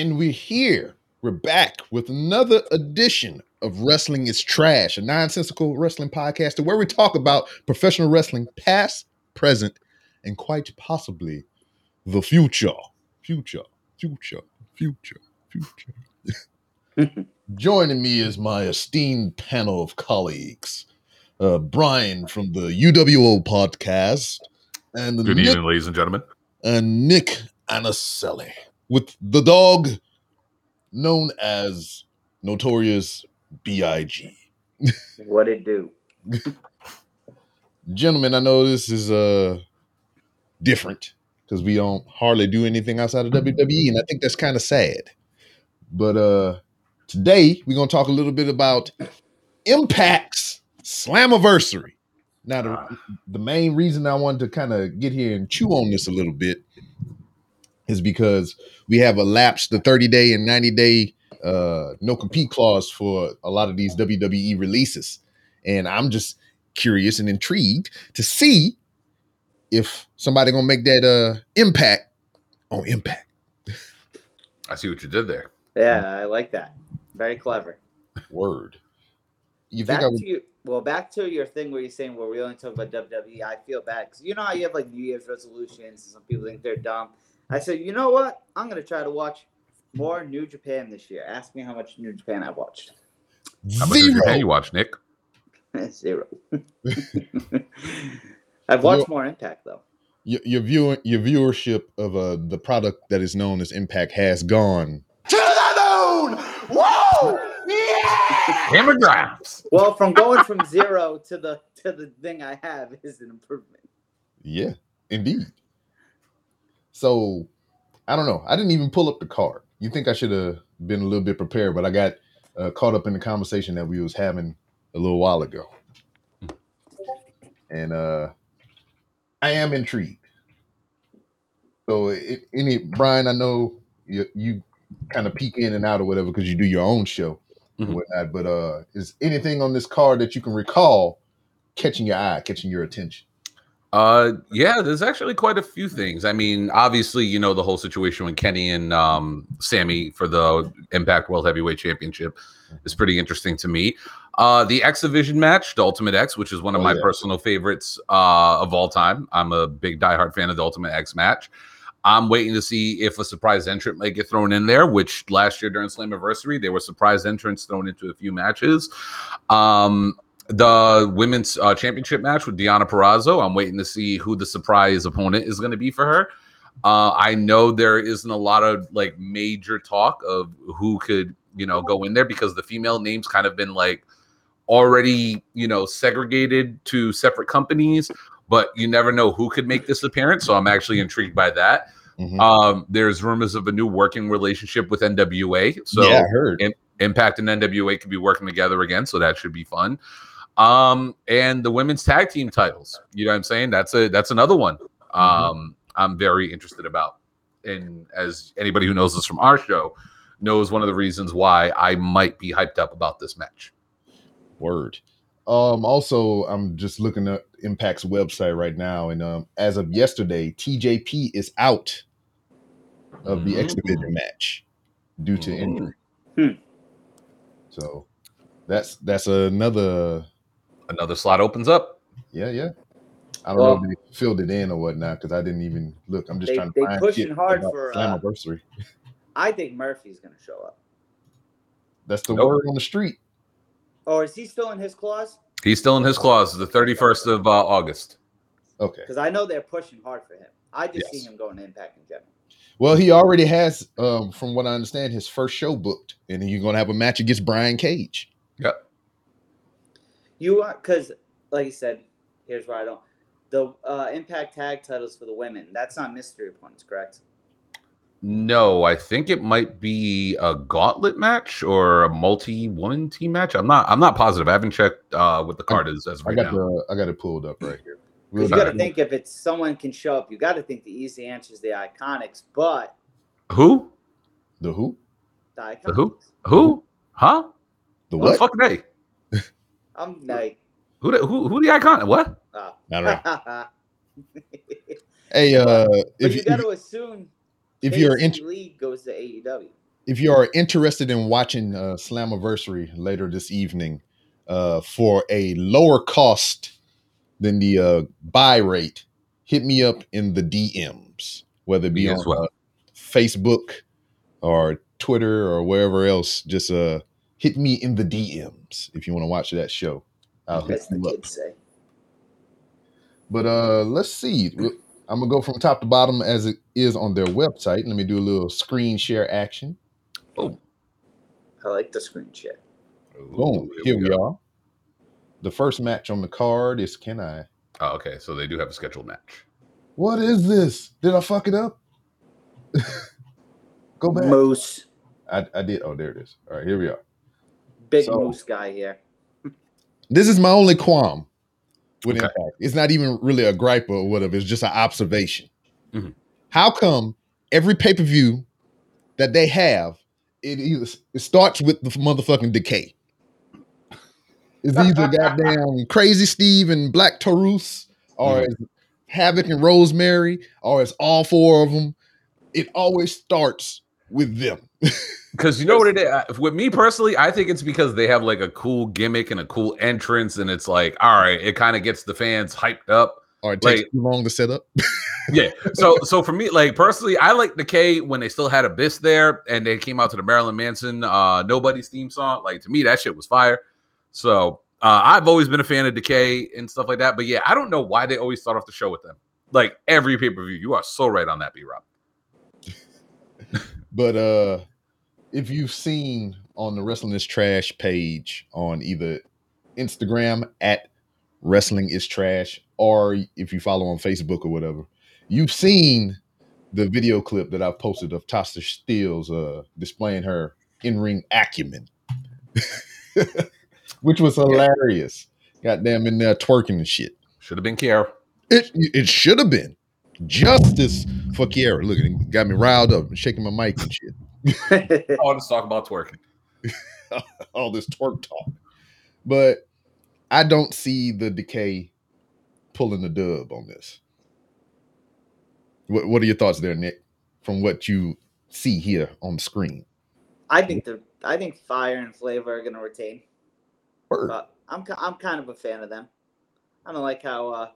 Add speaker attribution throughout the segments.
Speaker 1: And we're here. We're back with another edition of Wrestling is Trash, a nonsensical wrestling podcast where we talk about professional wrestling past, present, and quite possibly the future. Future, future, future, future. Joining me is my esteemed panel of colleagues. Uh, Brian from the UWO podcast and
Speaker 2: Good
Speaker 1: Nick,
Speaker 2: evening, ladies and gentlemen.
Speaker 1: and Nick Anaselli with the dog known as Notorious B.I.G.
Speaker 3: What it do?
Speaker 1: Gentlemen, I know this is uh different because we don't hardly do anything outside of WWE, and I think that's kind of sad. But uh today we're gonna talk a little bit about Impact's Slammiversary. Now, the, the main reason I wanted to kind of get here and chew on this a little bit is because we have elapsed the 30 day and 90 day uh, no compete clause for a lot of these WWE releases. And I'm just curious and intrigued to see if somebody gonna make that uh impact on impact.
Speaker 2: I see what you did there.
Speaker 3: Yeah, I like that. Very clever.
Speaker 1: Word. You
Speaker 3: Back
Speaker 1: think I would
Speaker 3: to you. Well, back to your thing where you're saying where we only talk about WWE. I feel bad because you know how you have like New Year's resolutions. And some people think they're dumb. I said, you know what? I'm gonna try to watch more New Japan this year. Ask me how much New Japan I've watched.
Speaker 2: How much did you,
Speaker 1: zero?
Speaker 2: you watch, Nick?
Speaker 3: Zero. I've watched more Impact though.
Speaker 1: Your, your viewer your viewership of uh the product that is known as Impact has gone.
Speaker 4: to the moon! Whoa! Yeah!
Speaker 2: Hammer Grimes.
Speaker 3: Well, from going from zero to the to the thing I have is an improvement.
Speaker 1: Yeah, indeed. So I don't know. I didn't even pull up the card. You think I should have been a little bit prepared, but I got uh, caught up in the conversation that we was having a little while ago, and uh, I am intrigued. So, it, any Brian, I know you, you kind of peek in and out or whatever because you do your own show
Speaker 2: Mhm.
Speaker 1: and whatnot. But uh, is anything on this card that you can recall catching your eye, catching your attention?
Speaker 2: Uh, yeah, there's actually quite a few things. I mean, obviously, you know the whole situation with Kenny and um, Sammy for the Impact World Heavyweight Championship is pretty interesting to me. Uh, the X Division match, the Ultimate X, which is one of
Speaker 1: Oh,
Speaker 2: my
Speaker 1: yeah.
Speaker 2: personal favorites uh, of all time. I'm a big diehard fan of the Ultimate X match. I'm waiting to see if a surprise entrant might get thrown in there, which last year during Slammiversary, there were surprise entrants thrown into a few matches. Um, the women's uh, championship match with Deonna Purrazzo, I'm waiting to see who the surprise opponent is going to be for her. Uh, I know there isn't a lot of like major talk of who could, you know, go in there because the female names kind of been like already, you know, segregated to separate companies, but you never know who could make this appearance. So I'm actually intrigued by that.
Speaker 1: Mhm.
Speaker 2: Um, there's rumors of a new working relationship with NWA. So
Speaker 1: yeah, I heard.
Speaker 2: Im- Impact and NWA could be working together again, so that should be fun. Um, and the women's tag team titles, you know what I'm saying? That's a that's another one. Um, I'm very interested about. And as anybody who knows us from our show knows, one of the reasons why I might be hyped up about this match.
Speaker 1: Word. Um, also, I'm just looking at Impact's website right now, and um, as of yesterday, TJP is out of the X Division match due to
Speaker 2: Mm.
Speaker 1: injury.
Speaker 3: Hmm.
Speaker 1: So that's that's another
Speaker 2: Another slot opens up.
Speaker 1: yeah, yeah. I don't
Speaker 3: Well-
Speaker 1: know if they filled it in or whatnot because I didn't even look. I'm just
Speaker 3: They-
Speaker 1: trying to
Speaker 3: they
Speaker 1: find
Speaker 3: pushing hard for, uh,
Speaker 1: Slammiversary.
Speaker 3: I think Murphy's gonna show up.
Speaker 1: That's the
Speaker 2: Nope.
Speaker 1: word on the street.
Speaker 3: Or is he still in his clause?
Speaker 2: He's still in his clause, the 31st of uh, August.
Speaker 1: Okay.
Speaker 3: Because I know they're pushing hard for him. I just
Speaker 1: Yes.
Speaker 3: see him going to Impact in general.
Speaker 1: Well, he already has, um, from what I understand, his first show booked, and he's going to have a match against Brian Cage.
Speaker 2: Yep.
Speaker 3: You are because, like you said, here's why I don't. The uh, Impact tag titles for the women. That's not mystery opponents, correct?
Speaker 2: No, I think it might be a gauntlet match or a multi-woman team match. I'm not. I'm not positive. I haven't checked uh, what the card is as of
Speaker 1: I
Speaker 2: right
Speaker 1: got
Speaker 2: now.
Speaker 1: the I got it pulled up right here. We'll
Speaker 3: Because you got to think if it's someone can show up, you got to think the easy answer is the Iconics. But
Speaker 2: Who?
Speaker 1: the who?
Speaker 3: the Iconics.
Speaker 2: The who? Who? Huh?
Speaker 1: The
Speaker 2: What the fuck they?
Speaker 3: I'm like,
Speaker 2: Who? The, who? Who the icon? What?
Speaker 3: uh,
Speaker 1: I don't know. Hey, uh, if
Speaker 3: you
Speaker 1: if,
Speaker 3: got to assume
Speaker 1: if you're
Speaker 3: KC
Speaker 1: in,
Speaker 3: Lee goes to AEW.
Speaker 1: if you are interested in watching uh, Slammiversary later this evening uh, for a lower cost than the uh, buy rate, hit me up in the DMs, whether it be
Speaker 2: Me
Speaker 1: on
Speaker 2: well.
Speaker 1: uh, Facebook or Twitter or wherever else. Just uh, hit me in the DMs if you want to watch that show. I'll hook
Speaker 3: As the
Speaker 1: you up.
Speaker 3: kids say.
Speaker 1: But uh, let's see. I'm gonna go from top to bottom as it is on their website. Let me do a little screen share action.
Speaker 2: Boom.
Speaker 3: I like the screen share.
Speaker 1: Boom.
Speaker 2: Ooh,
Speaker 1: Here we
Speaker 2: go.
Speaker 1: are. The first match on the card is can I?
Speaker 2: Oh, okay, so they do have a scheduled match.
Speaker 1: What is this? Did I fuck it up? go back.
Speaker 3: Moose.
Speaker 1: I, I did. Oh, there it is. All right, here we are.
Speaker 3: Big
Speaker 1: So-
Speaker 3: moose guy here.
Speaker 1: This is my only qualm with
Speaker 2: Okay.
Speaker 1: Impact. It's not even really a gripe or whatever. It's just an observation.
Speaker 2: Mhm.
Speaker 1: How come every pay per view that they have, it either it starts with the motherfucking decay? It's either goddamn crazy Steve and Black Taurus, or
Speaker 2: Mhm.
Speaker 1: it's Havoc and Rosemary, or it's all four of them. It always starts with them.
Speaker 2: Because you know what it is? With me personally, I think it's because they have like a cool gimmick and a cool entrance, and it's like, all right, it kind of gets the fans hyped up.
Speaker 1: Or it takes
Speaker 2: Like-
Speaker 1: too long to set up.
Speaker 2: Yeah. So, so for me, like personally, I like Decay when they still had Abyss there, and they came out to the Marilyn Manson uh Nobody's theme song. Like to me, that shit was fire. So uh, I've always been a fan of Decay and stuff like that. But yeah, I don't know why they always start off the show with them. Like every pay per view, you are so right on that, B Rob.
Speaker 1: But uh if you've seen on the Wrestling is Trash page on either Instagram at Wrestling is Trash or if you follow on Facebook or whatever, you've seen the video clip that I've posted of Tasha Steelz uh displaying her in-ring acumen. Which was hilarious. Goddamn in there twerking and shit.
Speaker 2: Should have been Kiera.
Speaker 1: It it should have been justice for Kiera. Look at it, got me riled up and shaking my mic and shit.
Speaker 2: Oh, let's talk about twerking.
Speaker 1: all this twerk talk. But I don't see the decay pulling the dub on this. What, what are your thoughts there, Nick? From what you see here on the screen.
Speaker 3: I think the I think Fire and Flavor are gonna retain,
Speaker 1: Word.
Speaker 3: but I'm I'm kind of a fan of them. I don't like how uh,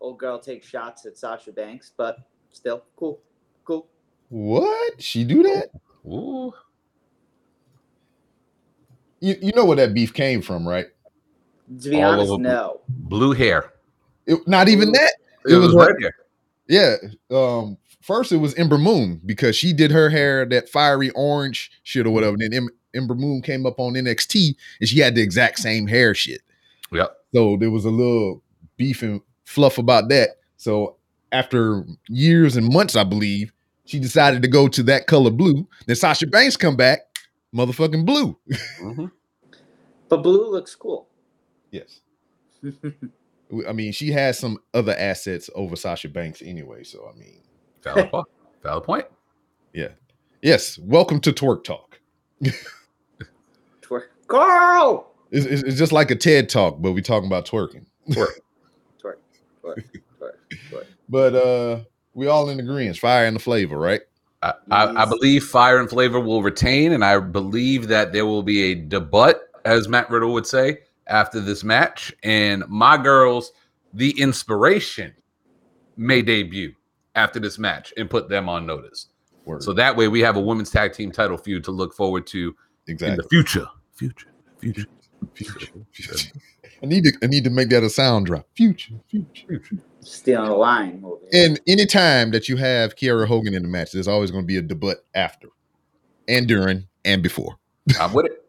Speaker 3: old girl takes shots at Sasha Banks, but still cool, cool.
Speaker 1: What? She do that?
Speaker 2: Ooh.
Speaker 1: You, you know where that beef came from, right?
Speaker 3: To be
Speaker 2: All
Speaker 3: honest, no.
Speaker 2: Blue hair.
Speaker 1: It, not even that.
Speaker 2: It,
Speaker 1: It
Speaker 2: was,
Speaker 1: was
Speaker 2: right
Speaker 1: like- Yeah. Um, first it was Ember Moon because she did her hair that fiery orange shit or whatever. Then em- Ember Moon came up on NXT and she had the exact same hair shit.
Speaker 2: Yep.
Speaker 1: So there was a little beef and fluff about that. So after years and months, I believe, she decided to go to that color blue. Then Sasha Banks come back, motherfucking blue.
Speaker 2: Mhm.
Speaker 3: But blue looks cool.
Speaker 1: Yes. I mean, she has some other assets over Sasha Banks anyway. So I mean,
Speaker 2: Valid point. Valid point. Yeah.
Speaker 1: yes. Welcome to Twerk Talk.
Speaker 3: Twerk. Carl!
Speaker 1: It's, it's, it's just like a TED talk, but we talking about twerking.
Speaker 3: Twerk,
Speaker 1: But uh we all in agreement. Fire and the flavor, right?
Speaker 2: I, I, I believe Fire and Flavor will retain, and I believe that there will be a debut, as Matt Riddle would say, after this match. And my girls, the inspiration, may debut after this match and put them on notice.
Speaker 1: Word.
Speaker 2: So that way, we have a women's tag team title feud to look forward to in
Speaker 1: exactly.
Speaker 2: the future. Future, future,
Speaker 1: Future, future. I need to I need to make that a sound drop. Future, future.
Speaker 3: Stealing a line over here.
Speaker 1: And anytime that you have Kiera Hogan in the match, there's always going to be a debut after, and during, and before.
Speaker 2: I'm with it.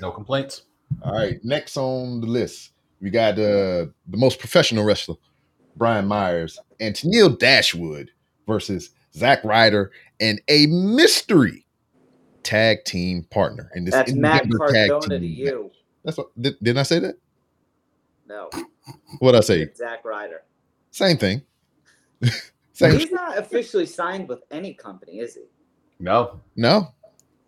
Speaker 2: No complaints.
Speaker 1: All right, next on the list, we got uh, the most professional wrestler, Brian Myers, and Tennille Dashwood versus Zack Ryder and a mystery tag team partner in this
Speaker 3: That's Matt
Speaker 1: Independent tag
Speaker 3: Cardona to
Speaker 1: team
Speaker 3: you.
Speaker 1: That's what did, didn't I say that?
Speaker 3: No,
Speaker 1: What I say?
Speaker 3: Zack Ryder.
Speaker 1: Same thing. Same.
Speaker 3: He's not officially signed with any company, is he?
Speaker 2: No.
Speaker 1: No,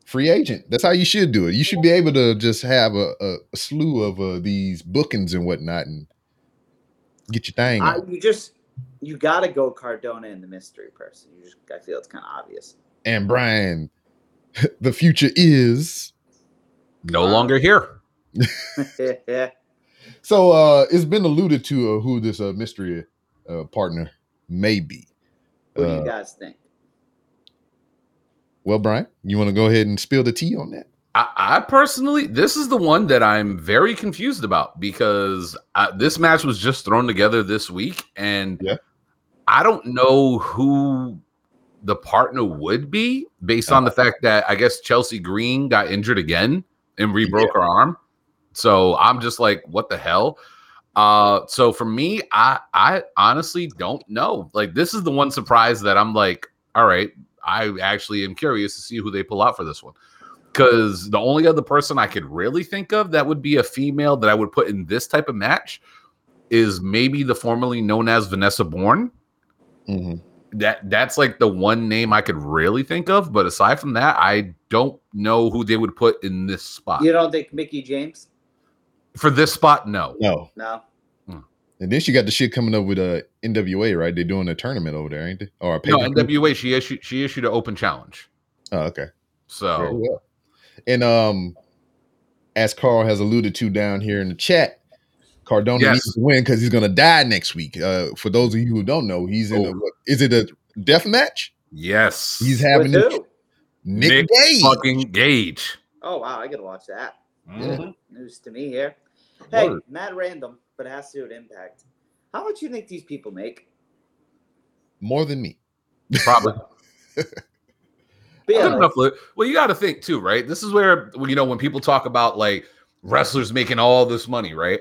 Speaker 1: free agent. That's how you should do it. You should be able to just have a, a, a slew of uh, these bookings and whatnot and get your thing.
Speaker 3: I, you just you got to go Cardona and the mystery person. You just I feel it's kind of obvious.
Speaker 1: and Brian, the future is.
Speaker 2: No longer here.
Speaker 3: yeah.
Speaker 1: So uh it's been alluded to uh, who this uh, mystery uh, partner may be.
Speaker 3: What do
Speaker 1: Uh,
Speaker 3: you guys think?
Speaker 1: well, Brian, you want to go ahead and spill the tea on that?
Speaker 2: I, I personally, this is the one that I'm very confused about because uh, this match was just thrown together this week, and
Speaker 1: Yeah.
Speaker 2: I don't know who the partner would be based on the fact that I guess Chelsea Green got injured again and re-broke her arm. So I'm just like, what the hell? Uh, so for me, I I honestly don't know. Like, this is the one surprise that I'm like, all right, I actually am curious to see who they pull out for this one because the only other person I could really think of that would be a female that I would put in this type of match is maybe the formerly known as Vanessa Borne.
Speaker 1: Mhm.
Speaker 2: That that's like the one name I could really think of. But aside from that, I don't know who they would put in this spot.
Speaker 3: You don't think Mickie James?
Speaker 2: For this spot, no.
Speaker 1: No.
Speaker 3: No.
Speaker 1: And then she got the shit coming up with uh, NWA, right? They're doing a tournament over there, ain't they? Or a
Speaker 2: No. NWA she issued she issued an open challenge.
Speaker 1: Oh, okay.
Speaker 2: So
Speaker 1: well. And um, as Carl has alluded to down here in the chat, Cardona
Speaker 2: Yes.
Speaker 1: needs to win because he's gonna die next week. Uh, for those of you who don't know, he's in. A,
Speaker 2: Oh.
Speaker 1: what, is it a death match?
Speaker 2: yes,
Speaker 1: He's having
Speaker 3: who?
Speaker 1: Nick,
Speaker 2: Nick
Speaker 1: Gage.
Speaker 2: fucking Gage.
Speaker 3: Oh wow, I gotta watch that.
Speaker 2: Mhm.
Speaker 3: News to me here. Hey,
Speaker 2: Word.
Speaker 3: mad random, but it has to do with impact. How much you think these people make?
Speaker 1: more than me.
Speaker 2: Probably.
Speaker 3: Yeah, like,
Speaker 2: enough. Well, you got to think too, right? This is where you know when people talk about like wrestlers making all this money, right?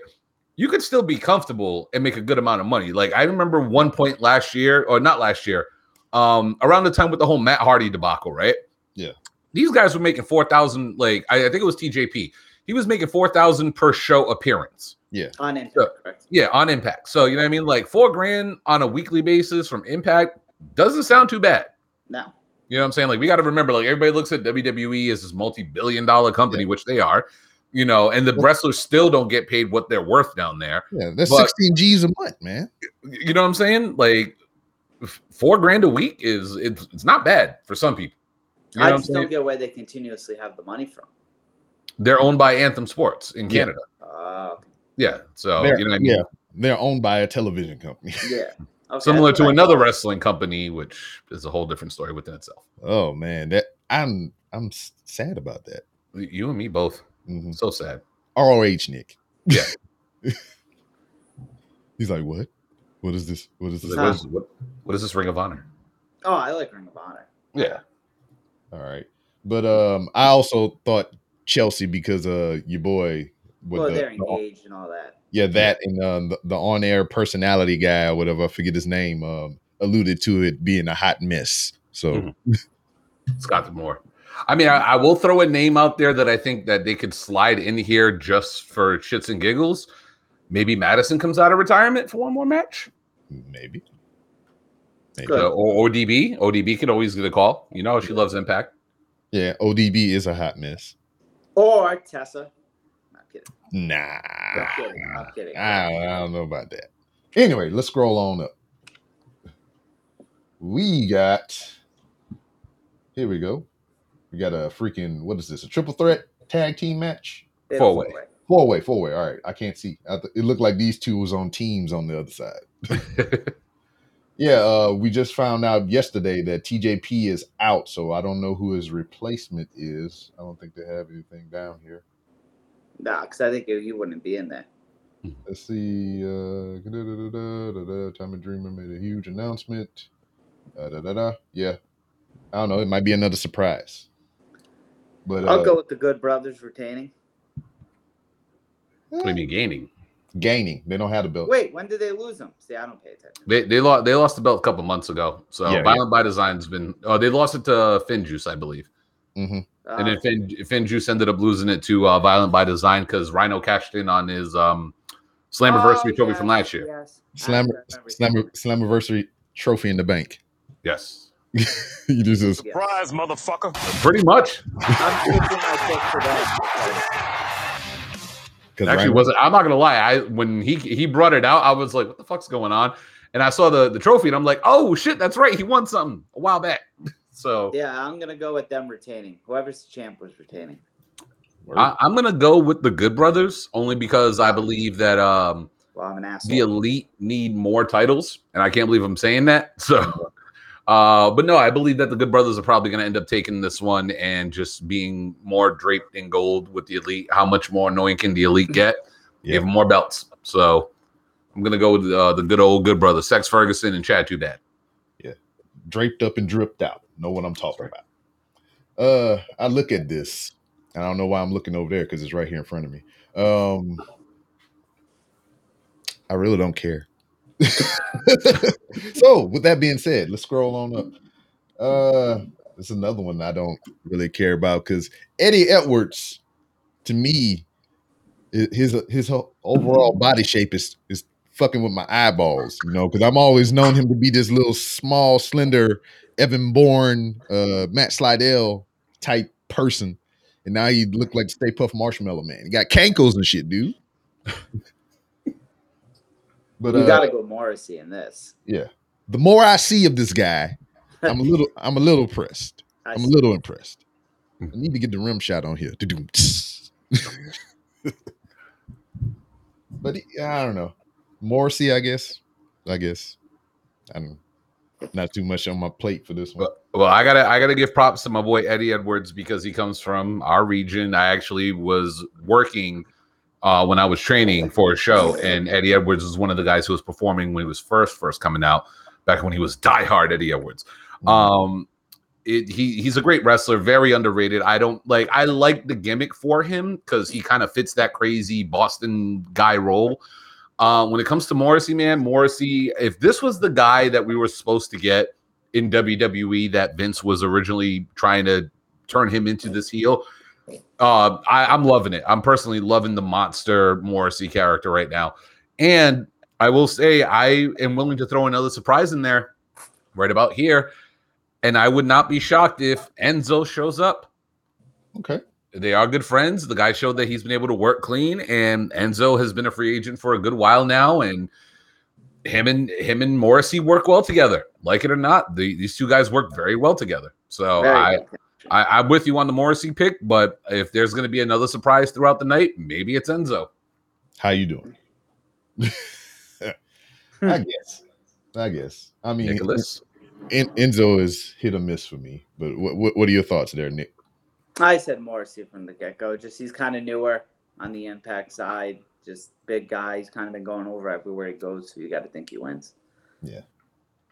Speaker 2: You could still be comfortable and make a good amount of money. Like I remember one point last year, or not last year, um, around the time with the whole Matt Hardy debacle, right?
Speaker 1: Yeah.
Speaker 2: These guys were making four thousand. Like I, I think it was TJP. He was making four thousand per show appearance. Yeah.
Speaker 3: On impact,
Speaker 2: Yeah. Yeah, on Impact. So you know what I mean? Like four grand on a weekly basis from Impact doesn't sound too bad.
Speaker 3: No.
Speaker 2: You know what I'm saying? Like we got to remember, like everybody looks at WWE as this multi-billion dollar company, which they are. You know, and the wrestlers still don't get paid what they're worth down there.
Speaker 1: Yeah, that's
Speaker 2: But-
Speaker 1: 16 G's a month, man.
Speaker 2: You know what I'm saying? Like four grand a week is it's it's not bad for some people. You know
Speaker 3: I
Speaker 2: what
Speaker 3: just don't
Speaker 2: saying?
Speaker 3: get where they continuously have the money from.
Speaker 2: They're owned by Anthem Sports in
Speaker 1: Yeah.
Speaker 2: Canada.
Speaker 3: Uh,
Speaker 2: Yeah, so
Speaker 1: They're-
Speaker 2: you know what I mean.
Speaker 1: yeah, they're owned by a television company.
Speaker 3: yeah. Okay,
Speaker 2: Similar to another
Speaker 3: thought.
Speaker 2: wrestling company, which is a whole different story within itself.
Speaker 1: oh man, that I'm I'm sad about that.
Speaker 2: You and me both.
Speaker 1: Mhm.
Speaker 2: So sad.
Speaker 1: ROH Nick.
Speaker 2: Yeah.
Speaker 1: He's like, what? What is this? What is this?
Speaker 2: Like, what, is, what, what is this Ring of Honor?
Speaker 3: Oh, I like Ring of Honor.
Speaker 2: Yeah.
Speaker 1: All right. But um, I also thought Chelsea because uh your boy with
Speaker 3: Well,
Speaker 1: the-
Speaker 3: they're
Speaker 1: the-
Speaker 3: engaged and all that.
Speaker 1: yeah, that and um, the, the on-air personality guy or whatever, I forget his name, um, alluded to it being a hot mess. So
Speaker 2: Mhm. Scott Moore. I mean, I, I will throw a name out there that I think that they could slide in here just for shits and giggles. Maybe Madison comes out of retirement for one more match.
Speaker 1: maybe. Maybe.
Speaker 2: Uh, or ODB. ODB could always get a call. You know, she loves Impact.
Speaker 1: Yeah, ODB is a hot mess.
Speaker 3: Or Tessa. Not kidding.
Speaker 1: Nah.
Speaker 3: I'm kidding. I'm kidding.
Speaker 1: I don't, I don't know about that. Anyway, let's scroll on up. We got here we go. We got a freaking what is this? A triple threat tag team match?
Speaker 2: Four-way.
Speaker 3: four-way.
Speaker 1: Four way, four way. All right, I can't see. I th- it looked like these two was on teams on the other side. Yeah, uh, we just found out yesterday that TJP is out, so I don't know who his replacement is. I don't think they have anything down here.
Speaker 3: Nah, because I think he wouldn't be in there.
Speaker 1: Let's see. Uh, da-da-da-da-da-da. Tommy Dreamer made a huge announcement. Da, da, da, da. Yeah, I don't know. It might be another surprise. But
Speaker 3: I'll
Speaker 1: uh,
Speaker 3: go with the Good Brothers retaining.
Speaker 2: what do you mean gaining?
Speaker 1: Gaining. They don't have the belt.
Speaker 3: Wait, when did they lose them? See, I don't pay attention.
Speaker 2: They they lost they lost the belt a couple months ago. So
Speaker 1: Yeah,
Speaker 2: Violent by Design's been oh they lost it to FinJuice, I believe.
Speaker 1: hmm
Speaker 3: Uh,
Speaker 2: and then Finn, FinJuice ended up losing it to uh, Violent by Design because Rhino cashed in on his um, Slammiversary
Speaker 3: oh,
Speaker 2: trophy
Speaker 3: yes,
Speaker 2: from last year.
Speaker 3: Yes. I
Speaker 1: Slam,
Speaker 3: remember
Speaker 1: slam,
Speaker 3: seeing.
Speaker 1: Slammiversary trophy in the bank.
Speaker 2: Yes,
Speaker 1: you just, just
Speaker 3: Yes.
Speaker 4: Surprise, motherfucker.
Speaker 2: pretty much.
Speaker 3: I'm switching my pick to that.
Speaker 1: because
Speaker 2: Actually, wasn't. I'm not gonna lie. I when he he brought it out, I was like, "What the fuck's going on?" And I saw the the trophy, and I'm like, "Oh shit, that's right. He won something a while back." So
Speaker 3: Yeah, I'm gonna go with them retaining. Whoever's the champ was retaining.
Speaker 2: I, I'm gonna go with the Good Brothers only because I believe that um,
Speaker 3: Well, I'm an
Speaker 2: the elite need more titles, and I can't believe I'm saying that. So, uh, but no, I believe that the Good Brothers are probably going to end up taking this one and just being more draped in gold with the elite. How much more annoying can the elite get?
Speaker 1: Yeah.
Speaker 2: Give them more belts. So, I'm going to go with uh, the good old Good Brothers, Sex Ferguson and Chad Too Bad. Yeah.
Speaker 1: Draped up and dripped out. Know what I'm talking about. Uh, I look at this, and I don't know why I'm looking over there because it's right here in front of me. Um, I really don't care. so, with that being said, let's scroll on up. Uh, is another one I don't really care about because Eddie Edwards, to me, his his overall body shape is is fucking with my eyeballs, you know, because I'm always known him to be this little small, slender Evan Bourne, uh, Matt Sydal type person, and now he look like Stay Puft Marshmallow Man. He got cankles and shit, dude. but
Speaker 3: you
Speaker 1: uh,
Speaker 3: gotta go Morrissey in this.
Speaker 1: yeah, the more I see of this guy, I'm a little, I'm a little impressed.
Speaker 3: I
Speaker 1: I'm a little impressed. I need to get the rim shot on here. But he- I don't know. Morrissey, I guess. I guess. I don't. Not too much on my plate for this one.
Speaker 2: Well, well, I gotta I gotta give props to my boy Eddie Edwards because he comes from our region. I actually was working uh, when I was training for a show, and Eddie Edwards was one of the guys who was performing when he was first first coming out, back when he was diehard Eddie Edwards. Um, it, he he's a great wrestler, very underrated. I don't like I like the gimmick for him because he kind of fits that crazy Boston guy role. Uh, when it comes to Morrissey, man, Morrissey, if this was the guy that we were supposed to get in WWE that Vince was originally trying to turn him into this heel, uh, I, I'm loving it. I'm personally loving the monster Morrissey character right now. And I will say, I am willing to throw another surprise in there right about here. And I would not be shocked if Enzo shows up.
Speaker 1: okay.
Speaker 2: They are good friends. The guy showed that he's been able to work clean, and Enzo has been a free agent for a good while now. And him and him and Morrissey work well together. Like it or not, the, these two guys work very well together. So
Speaker 3: Very
Speaker 2: I,
Speaker 3: good.
Speaker 2: I, I'm with you on the Morrissey pick, but if there's going to be another surprise throughout the night, maybe it's Enzo.
Speaker 1: How you doing? Hmm. I guess. I guess. I mean,
Speaker 2: Nicholas.
Speaker 1: En- Enzo is hit or miss for me. But what, what what are your thoughts there, Nick?
Speaker 3: I said Morrissey from the get go. Just he's kind of newer on the impact side. Just big guy. He's kind of been going over everywhere he goes, so you got to think he wins.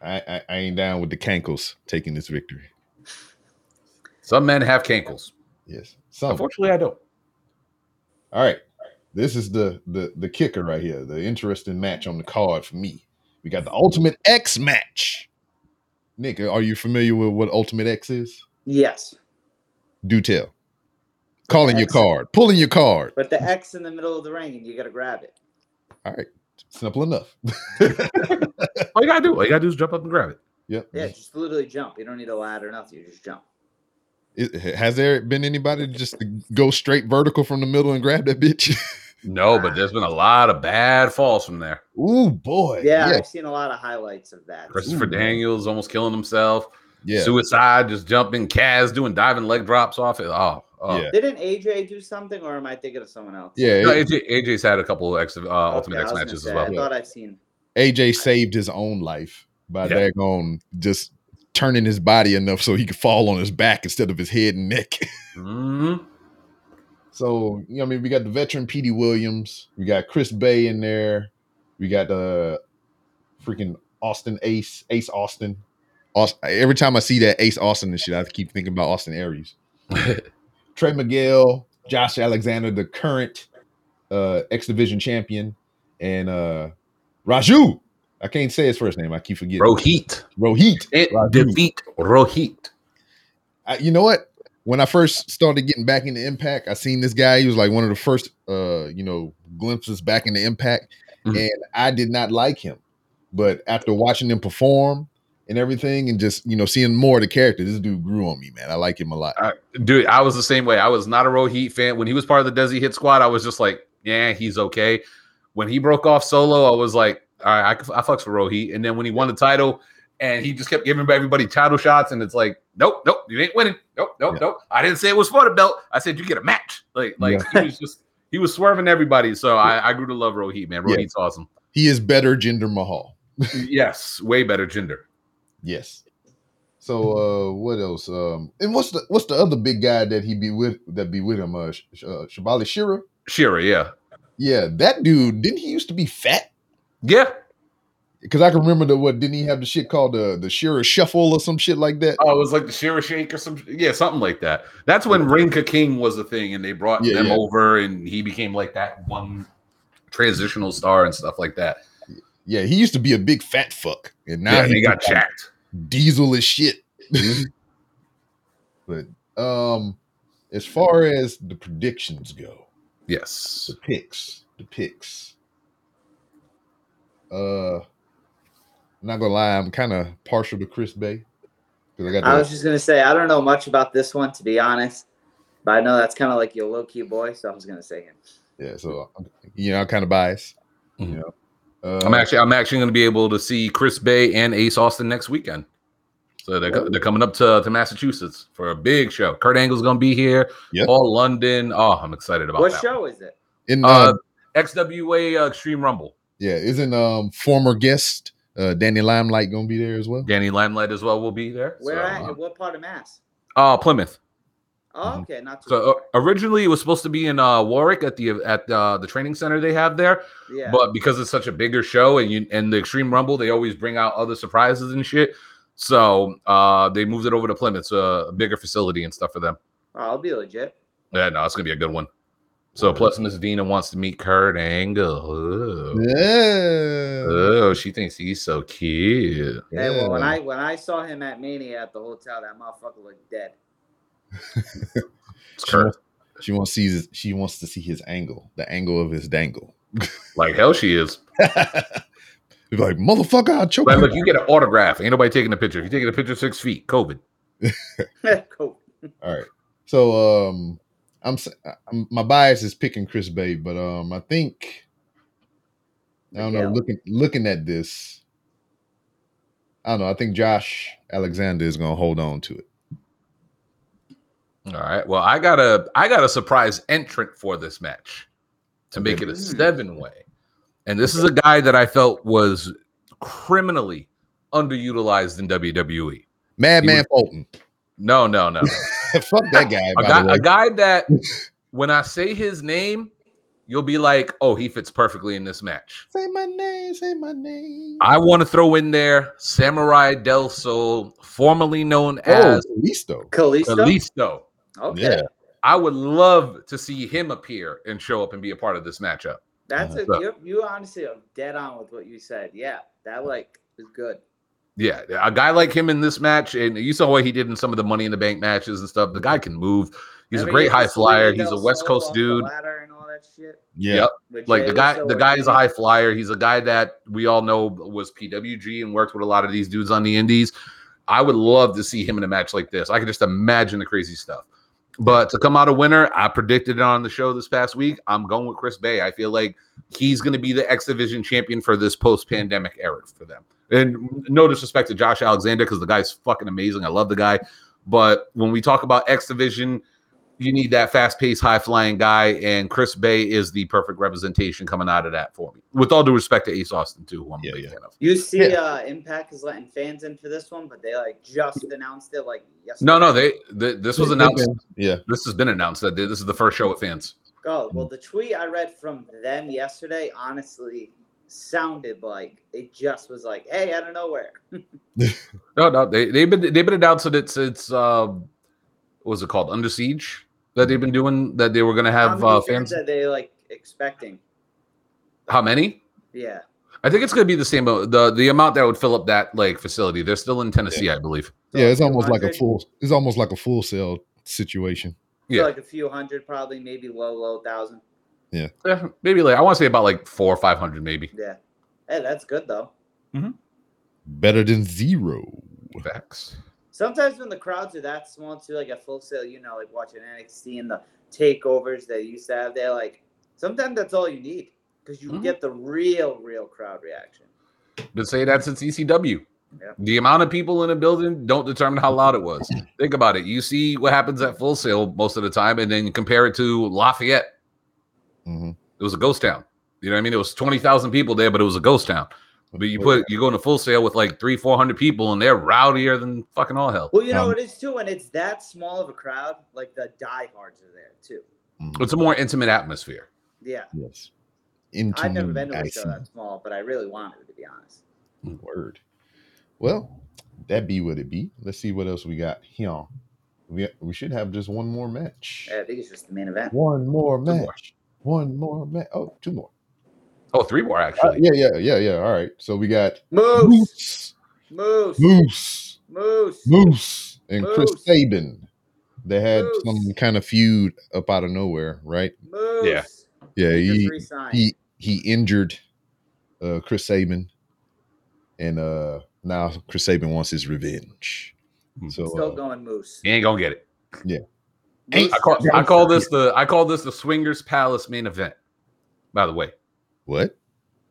Speaker 1: I, I I ain't down with the Cankles taking this victory.
Speaker 2: Some men have cankles.
Speaker 1: Yes. Some.
Speaker 2: Unfortunately, I don't.
Speaker 1: All right. This is the the the kicker right here. The interesting match on the card for me. We got the Ultimate X match. Nick, are you familiar with what Ultimate X is?
Speaker 3: Yes,
Speaker 1: Do tell. Calling your card, pulling your card.
Speaker 3: but the X in the middle of the ring, and you got to grab it.
Speaker 1: All right. Simple enough.
Speaker 2: All you gotta do, all you gotta do is jump up and grab it.
Speaker 1: yep.
Speaker 3: Yeah, just literally jump. You don't need a ladder, or nothing. You just jump.
Speaker 1: Is- has there been anybody just to go straight vertical from the middle and grab that bitch?
Speaker 2: No, but there's been a lot of bad falls from there.
Speaker 1: Ooh boy.
Speaker 3: Yeah,
Speaker 1: Yeah.
Speaker 3: I've seen a lot of highlights of that.
Speaker 2: Christopher
Speaker 1: Ooh.
Speaker 2: Daniels almost killing himself.
Speaker 1: Yeah.
Speaker 2: Suicide, just jumping. Kaz doing diving leg drops off it. Oh, oh.
Speaker 1: Yeah.
Speaker 3: Didn't AJ do something, or am I thinking of someone else?
Speaker 1: Yeah.
Speaker 2: No, AJ, AJ's had a couple of X, uh,
Speaker 3: Okay,
Speaker 2: Ultimate
Speaker 3: I
Speaker 2: X matches
Speaker 3: say,
Speaker 2: as well.
Speaker 3: I thought I've seen.
Speaker 1: AJ saved his own life by
Speaker 2: Yeah.
Speaker 1: daggone just turning his body enough so he could fall on his back instead of his head and neck.
Speaker 2: Mhm.
Speaker 1: so, you know, I mean, we got the veteran Petey Williams, we got Chris Bey in there, we got the freaking Austin Ace, Ace Austin. Aus- every time I see that Ace Austin and shit, I keep thinking about Austin Aries. Trey Miguel, Josh Alexander, the current uh X Division champion, and uh Raju. I can't say his first name. I keep forgetting.
Speaker 2: Rohit.
Speaker 1: Rohit.
Speaker 2: It
Speaker 1: Raju.
Speaker 2: defeat Rohit.
Speaker 1: I, you know what? When I first started getting back into Impact, I seen this guy. He was like one of the first, uh, you know, glimpses back into Impact,
Speaker 2: Mhm.
Speaker 1: and I did not like him. But after watching him perform and everything, and just you know seeing more of the character, this dude grew on me, man. I like him a lot.
Speaker 2: Uh, dude, I was the same way. I was not a Rohit fan. When he was part of the Desi Hit Squad, I was just like, yeah, he's okay. When he broke off solo, I was like, all right, I, I fucks for Rohit. And then when he won the title and he just kept giving everybody title shots, and it's like, nope, nope, you ain't winning. Nope, nope,
Speaker 1: Yeah.
Speaker 2: nope. I didn't say it was for the belt. I said you get a match. Like, like he was just he was swerving everybody. So I, I grew to love Rohit, man.
Speaker 1: Yeah.
Speaker 2: Rohit's awesome.
Speaker 1: He is better Jinder Mahal.
Speaker 2: yes, way better gender.
Speaker 1: Yes. So uh what else? Um and what's the what's the other big guy that he be with that be with him? Uh, Sh- uh Shabali Shera?
Speaker 2: Shera, yeah.
Speaker 1: Yeah, that dude, didn't he used to be fat?
Speaker 2: Yeah.
Speaker 1: Because I can remember the what didn't he have the shit called the the Shera Shuffle or some shit like that?
Speaker 2: Oh, it was like the Shera Shake or some yeah, something like that. That's when Ring Ka King was a thing, and they brought
Speaker 1: Yeah,
Speaker 2: them
Speaker 1: yeah.
Speaker 2: over, and he became like that one transitional star and stuff like that.
Speaker 1: Yeah, he used to be a big fat fuck. And now
Speaker 2: yeah,
Speaker 1: he
Speaker 2: got
Speaker 1: like
Speaker 2: jacked.
Speaker 1: diesel as shit. but um as far as the predictions go,
Speaker 2: Yes.
Speaker 1: the picks, the picks. Uh I'm not gonna lie, I'm kind of partial to Chris Bey. I got
Speaker 3: I was just gonna say I don't know much about this one to be honest, but I know that's kind of like your low key boy, so I was gonna say him.
Speaker 1: yeah, so you know, I'm kind of biased.
Speaker 2: Mhm.
Speaker 1: You know. Uh,
Speaker 2: I'm actually I'm actually going to be able to see Chris Bey and Ace Austin next weekend. So they're, co- they're coming up to, to Massachusetts for a big show. Kurt Angle's going to be here.
Speaker 1: Yep.
Speaker 2: All London. Oh, I'm excited about
Speaker 3: What
Speaker 2: that.
Speaker 3: show is it?
Speaker 1: in uh,
Speaker 2: Uh, XWA uh, Extreme Rumble.
Speaker 1: Yeah, isn't um former guest uh Danny Limelight gonna be there as well?
Speaker 2: Danny Limelight as well will be there.
Speaker 3: Where
Speaker 2: so,
Speaker 3: at?
Speaker 2: uh,
Speaker 3: what part of Mass?
Speaker 2: Uh, Plymouth.
Speaker 3: Oh,
Speaker 1: Mhm.
Speaker 3: okay, not too.
Speaker 2: So uh, originally it was supposed to be in uh, Warwick at the at uh, the training center they have there,
Speaker 3: yeah,
Speaker 2: but because it's such a bigger show and you and the Extreme Rumble they always bring out other surprises and shit. So uh, they moved it over to Plymouth, so a bigger facility and stuff for them.
Speaker 3: oh, I'll be legit.
Speaker 2: Yeah, no, it's gonna be a good one. So plus Miss Vina wants to meet Kurt Angle. Oh,
Speaker 1: Yeah.
Speaker 2: Oh, she thinks he's so cute.
Speaker 3: Hey, well, when I when I saw him at Mania at the hotel, that motherfucker looked dead.
Speaker 2: It's
Speaker 1: She
Speaker 2: Kurt.
Speaker 1: wants, she wants to see his, she wants to see his angle, the angle of his dangle.
Speaker 2: Like hell, she is.
Speaker 1: He's like, motherfucker, I'll choke
Speaker 2: But
Speaker 1: you.
Speaker 2: look, you get an autograph. Ain't nobody taking a picture. If you're taking a picture six feet, COVID.
Speaker 3: cool.
Speaker 1: All right. So um I'm, s- I'm my bias is picking Chris Bey, but um I think I don't know,
Speaker 3: Miguel.
Speaker 1: looking looking at this, I don't know. I think Josh Alexander is gonna hold on to it.
Speaker 2: All right. Well, I got a I got a surprise entrant for this match to make it a seven way, and this is a guy that I felt was criminally underutilized in WWE.
Speaker 1: Madman
Speaker 2: He
Speaker 1: Fulton.
Speaker 2: No, no, no.
Speaker 1: Fuck that guy.
Speaker 2: a
Speaker 1: by
Speaker 2: guy
Speaker 1: the way.
Speaker 2: a guy that when I say his name, you'll be like, oh, he fits perfectly in this match.
Speaker 1: Say my name, say my name.
Speaker 2: I want to throw in there Samurai Del Sol, formerly known
Speaker 1: oh,
Speaker 2: as
Speaker 1: Kalisto.
Speaker 3: Kalisto.
Speaker 2: Kalisto.
Speaker 3: Okay,
Speaker 1: Yeah.
Speaker 2: I would love to see him appear and show up and be a part of this matchup.
Speaker 3: that's uh-huh. a
Speaker 2: So-
Speaker 3: you. You honestly are dead on with what you said. Yeah, that like is good.
Speaker 2: Yeah, a guy like him in this match, and you saw what he did in some of the Money in the Bank matches and stuff. The guy can move. He's a great
Speaker 3: he
Speaker 2: high flyer. He's a West Coast dude.
Speaker 3: ladder and all that shit.
Speaker 1: Yeah.
Speaker 2: Yep. Like the guy,
Speaker 3: Uso
Speaker 2: the guy is a high flyer. He's a guy that we all know was PWG and worked with a lot of these dudes on the indies. I would love to see him in a match like this. I can just imagine the crazy stuff. But to come out a winner, I predicted it on the show this past week. I'm going with Chris Bey. I feel like he's going to be the X Division champion for this post pandemic era for them. And no disrespect to Josh Alexander because the guy's fucking amazing. I love the guy. But when we talk about X Division, you need that fast paced, high flying guy. And Chris Bey is the perfect representation coming out of that for me. With all due respect to Ace Austin, too, who I'm
Speaker 1: Yeah,
Speaker 2: a big
Speaker 1: yeah.
Speaker 2: fan of.
Speaker 3: You see,
Speaker 1: Yeah.
Speaker 3: uh, Impact is letting fans in for this one, but they like just announced it like yesterday.
Speaker 2: No, no, they, th- this was announced.
Speaker 1: Yeah.
Speaker 2: This has been announced that this is the first show with fans.
Speaker 3: Oh well, the tweet I read from them yesterday honestly sounded like it just was like, hey, out of nowhere.
Speaker 2: No, no, they they've been they've been announced that it's it's uh, what was it called Under Siege that they've been doing that they were gonna
Speaker 3: How
Speaker 2: have
Speaker 3: many
Speaker 2: uh,
Speaker 3: fans
Speaker 2: fans.
Speaker 3: are they like expecting?
Speaker 2: How many?
Speaker 3: Yeah.
Speaker 2: I think it's gonna be the same uh, the the amount that would fill up that like facility. They're still in Tennessee, I believe.
Speaker 3: So
Speaker 1: Yeah, it's
Speaker 3: few
Speaker 1: almost like a full it's almost like a Full Sail situation.
Speaker 3: So
Speaker 2: Yeah.
Speaker 3: like a few hundred, probably maybe low, low thousand.
Speaker 2: Yeah, maybe like I want to say about like four or five hundred, maybe.
Speaker 3: Yeah. Hey, that's good though.
Speaker 1: Better than zero.
Speaker 2: Facts.
Speaker 3: Sometimes when the crowds are that small too, like a Full Sail, you know, like watching NXT and the takeovers they used to have, they're like sometimes that's all you need because you
Speaker 2: Mhm.
Speaker 3: get the real, real crowd reaction.
Speaker 2: Been saying that since ECW. The amount of people in a building don't determine how loud it was. Think about it. You see what happens at Full Sail most of the time, and then compare it to Lafayette.
Speaker 1: Mhm.
Speaker 2: It was a ghost town. You know what I mean? It was twenty thousand people there, but it was a ghost town. But you put you go into Full Sail with like three, four hundred people, and they're rowdier than fucking all hell.
Speaker 3: Well, you know
Speaker 1: Um,
Speaker 3: it is too, and it's that small of a crowd. Like the diehards are there too.
Speaker 1: Mhm.
Speaker 2: It's a more intimate atmosphere.
Speaker 3: Yeah,
Speaker 1: Yes. Into
Speaker 3: I've never been to a show
Speaker 1: see.
Speaker 3: that small, but I really wanted to be honest.
Speaker 1: Word. Well, that be what it be. Let's see what else we got here. We we should have just one more match.
Speaker 3: Yeah, I think it's just the main event.
Speaker 1: One more
Speaker 2: Two more.
Speaker 1: match. One more match. Oh, two more.
Speaker 2: Oh, three more
Speaker 1: Uh,
Speaker 2: actually.
Speaker 1: yeah, yeah, yeah, yeah. All right. So we got
Speaker 3: Moose,
Speaker 1: Moose,
Speaker 3: Moose,
Speaker 1: Moose,
Speaker 3: Moose.
Speaker 1: Moose, and Chris
Speaker 3: Moose.
Speaker 1: Sabin. They had
Speaker 3: Moose.
Speaker 1: some kind of feud up out of nowhere, right?
Speaker 3: Moose.
Speaker 2: Yeah.
Speaker 1: Yeah,
Speaker 3: He
Speaker 1: he he he injured uh Chris Sabin, and uh now Chris Sabin wants his revenge.
Speaker 2: Hmm.
Speaker 1: So
Speaker 3: Still
Speaker 1: uh,
Speaker 3: going Moose.
Speaker 2: He ain't gonna get it.
Speaker 3: Moose
Speaker 2: I call, I call this the I call this the Swingers Palace main event. By the way,
Speaker 1: what?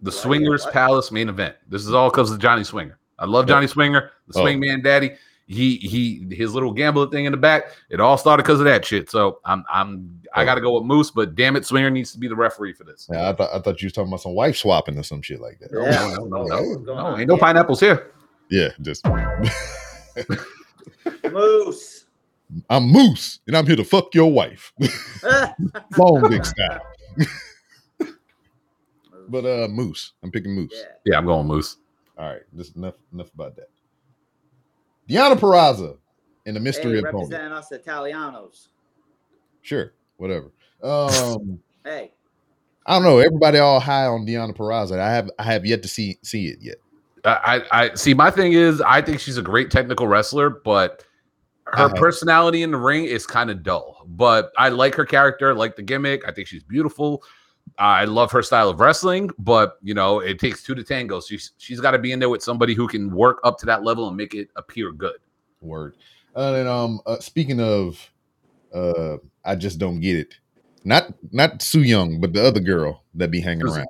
Speaker 2: the Swingers
Speaker 3: What?
Speaker 2: Palace main event. This is all because of Johnny Swinger. I love Johnny Swinger, the
Speaker 1: Oh.
Speaker 2: Swing Man Daddy. He he his little gambler thing in the back. It all started because of that shit. So I'm I'm I
Speaker 1: Oh.
Speaker 2: got to go with Moose, but damn it, Swinger needs to be the referee for this.
Speaker 1: Yeah, I thought I thought you was talking about some wife swapping or some shit like that.
Speaker 2: Oh, no,
Speaker 3: Yeah.
Speaker 2: no, no,
Speaker 3: Oh,
Speaker 2: no, no, no, ain't no pineapples here.
Speaker 1: Yeah, just
Speaker 3: Moose.
Speaker 1: I'm Moose, and I'm here to fuck your wife, long dick style. But uh, Moose, I'm picking Moose.
Speaker 3: yeah.
Speaker 2: Yeah, I'm going Moose.
Speaker 1: All right, just enough enough about that. Deonna Purrazzo and the mystery
Speaker 3: hey,
Speaker 1: opponent.
Speaker 3: representing us Italianos.
Speaker 1: Sure, whatever. Um,
Speaker 3: Hey,
Speaker 1: I don't know. Everybody all high on Deonna Purrazzo. I have I have yet to see see it yet.
Speaker 2: I, I I- see. My thing is, I think she's a great technical wrestler, but her
Speaker 1: Uh-huh.
Speaker 2: personality in the ring is kind of dull. But I like her character, like the gimmick. I think she's beautiful. I love her style of wrestling, but you know, it takes two to tango. She's she's got to be in there with somebody who can work up to that level and make it appear good.
Speaker 1: Word. Uh, and um, uh, speaking of, uh, I just don't get it. Not not Su Yung, but the other girl that be hanging
Speaker 2: Susan.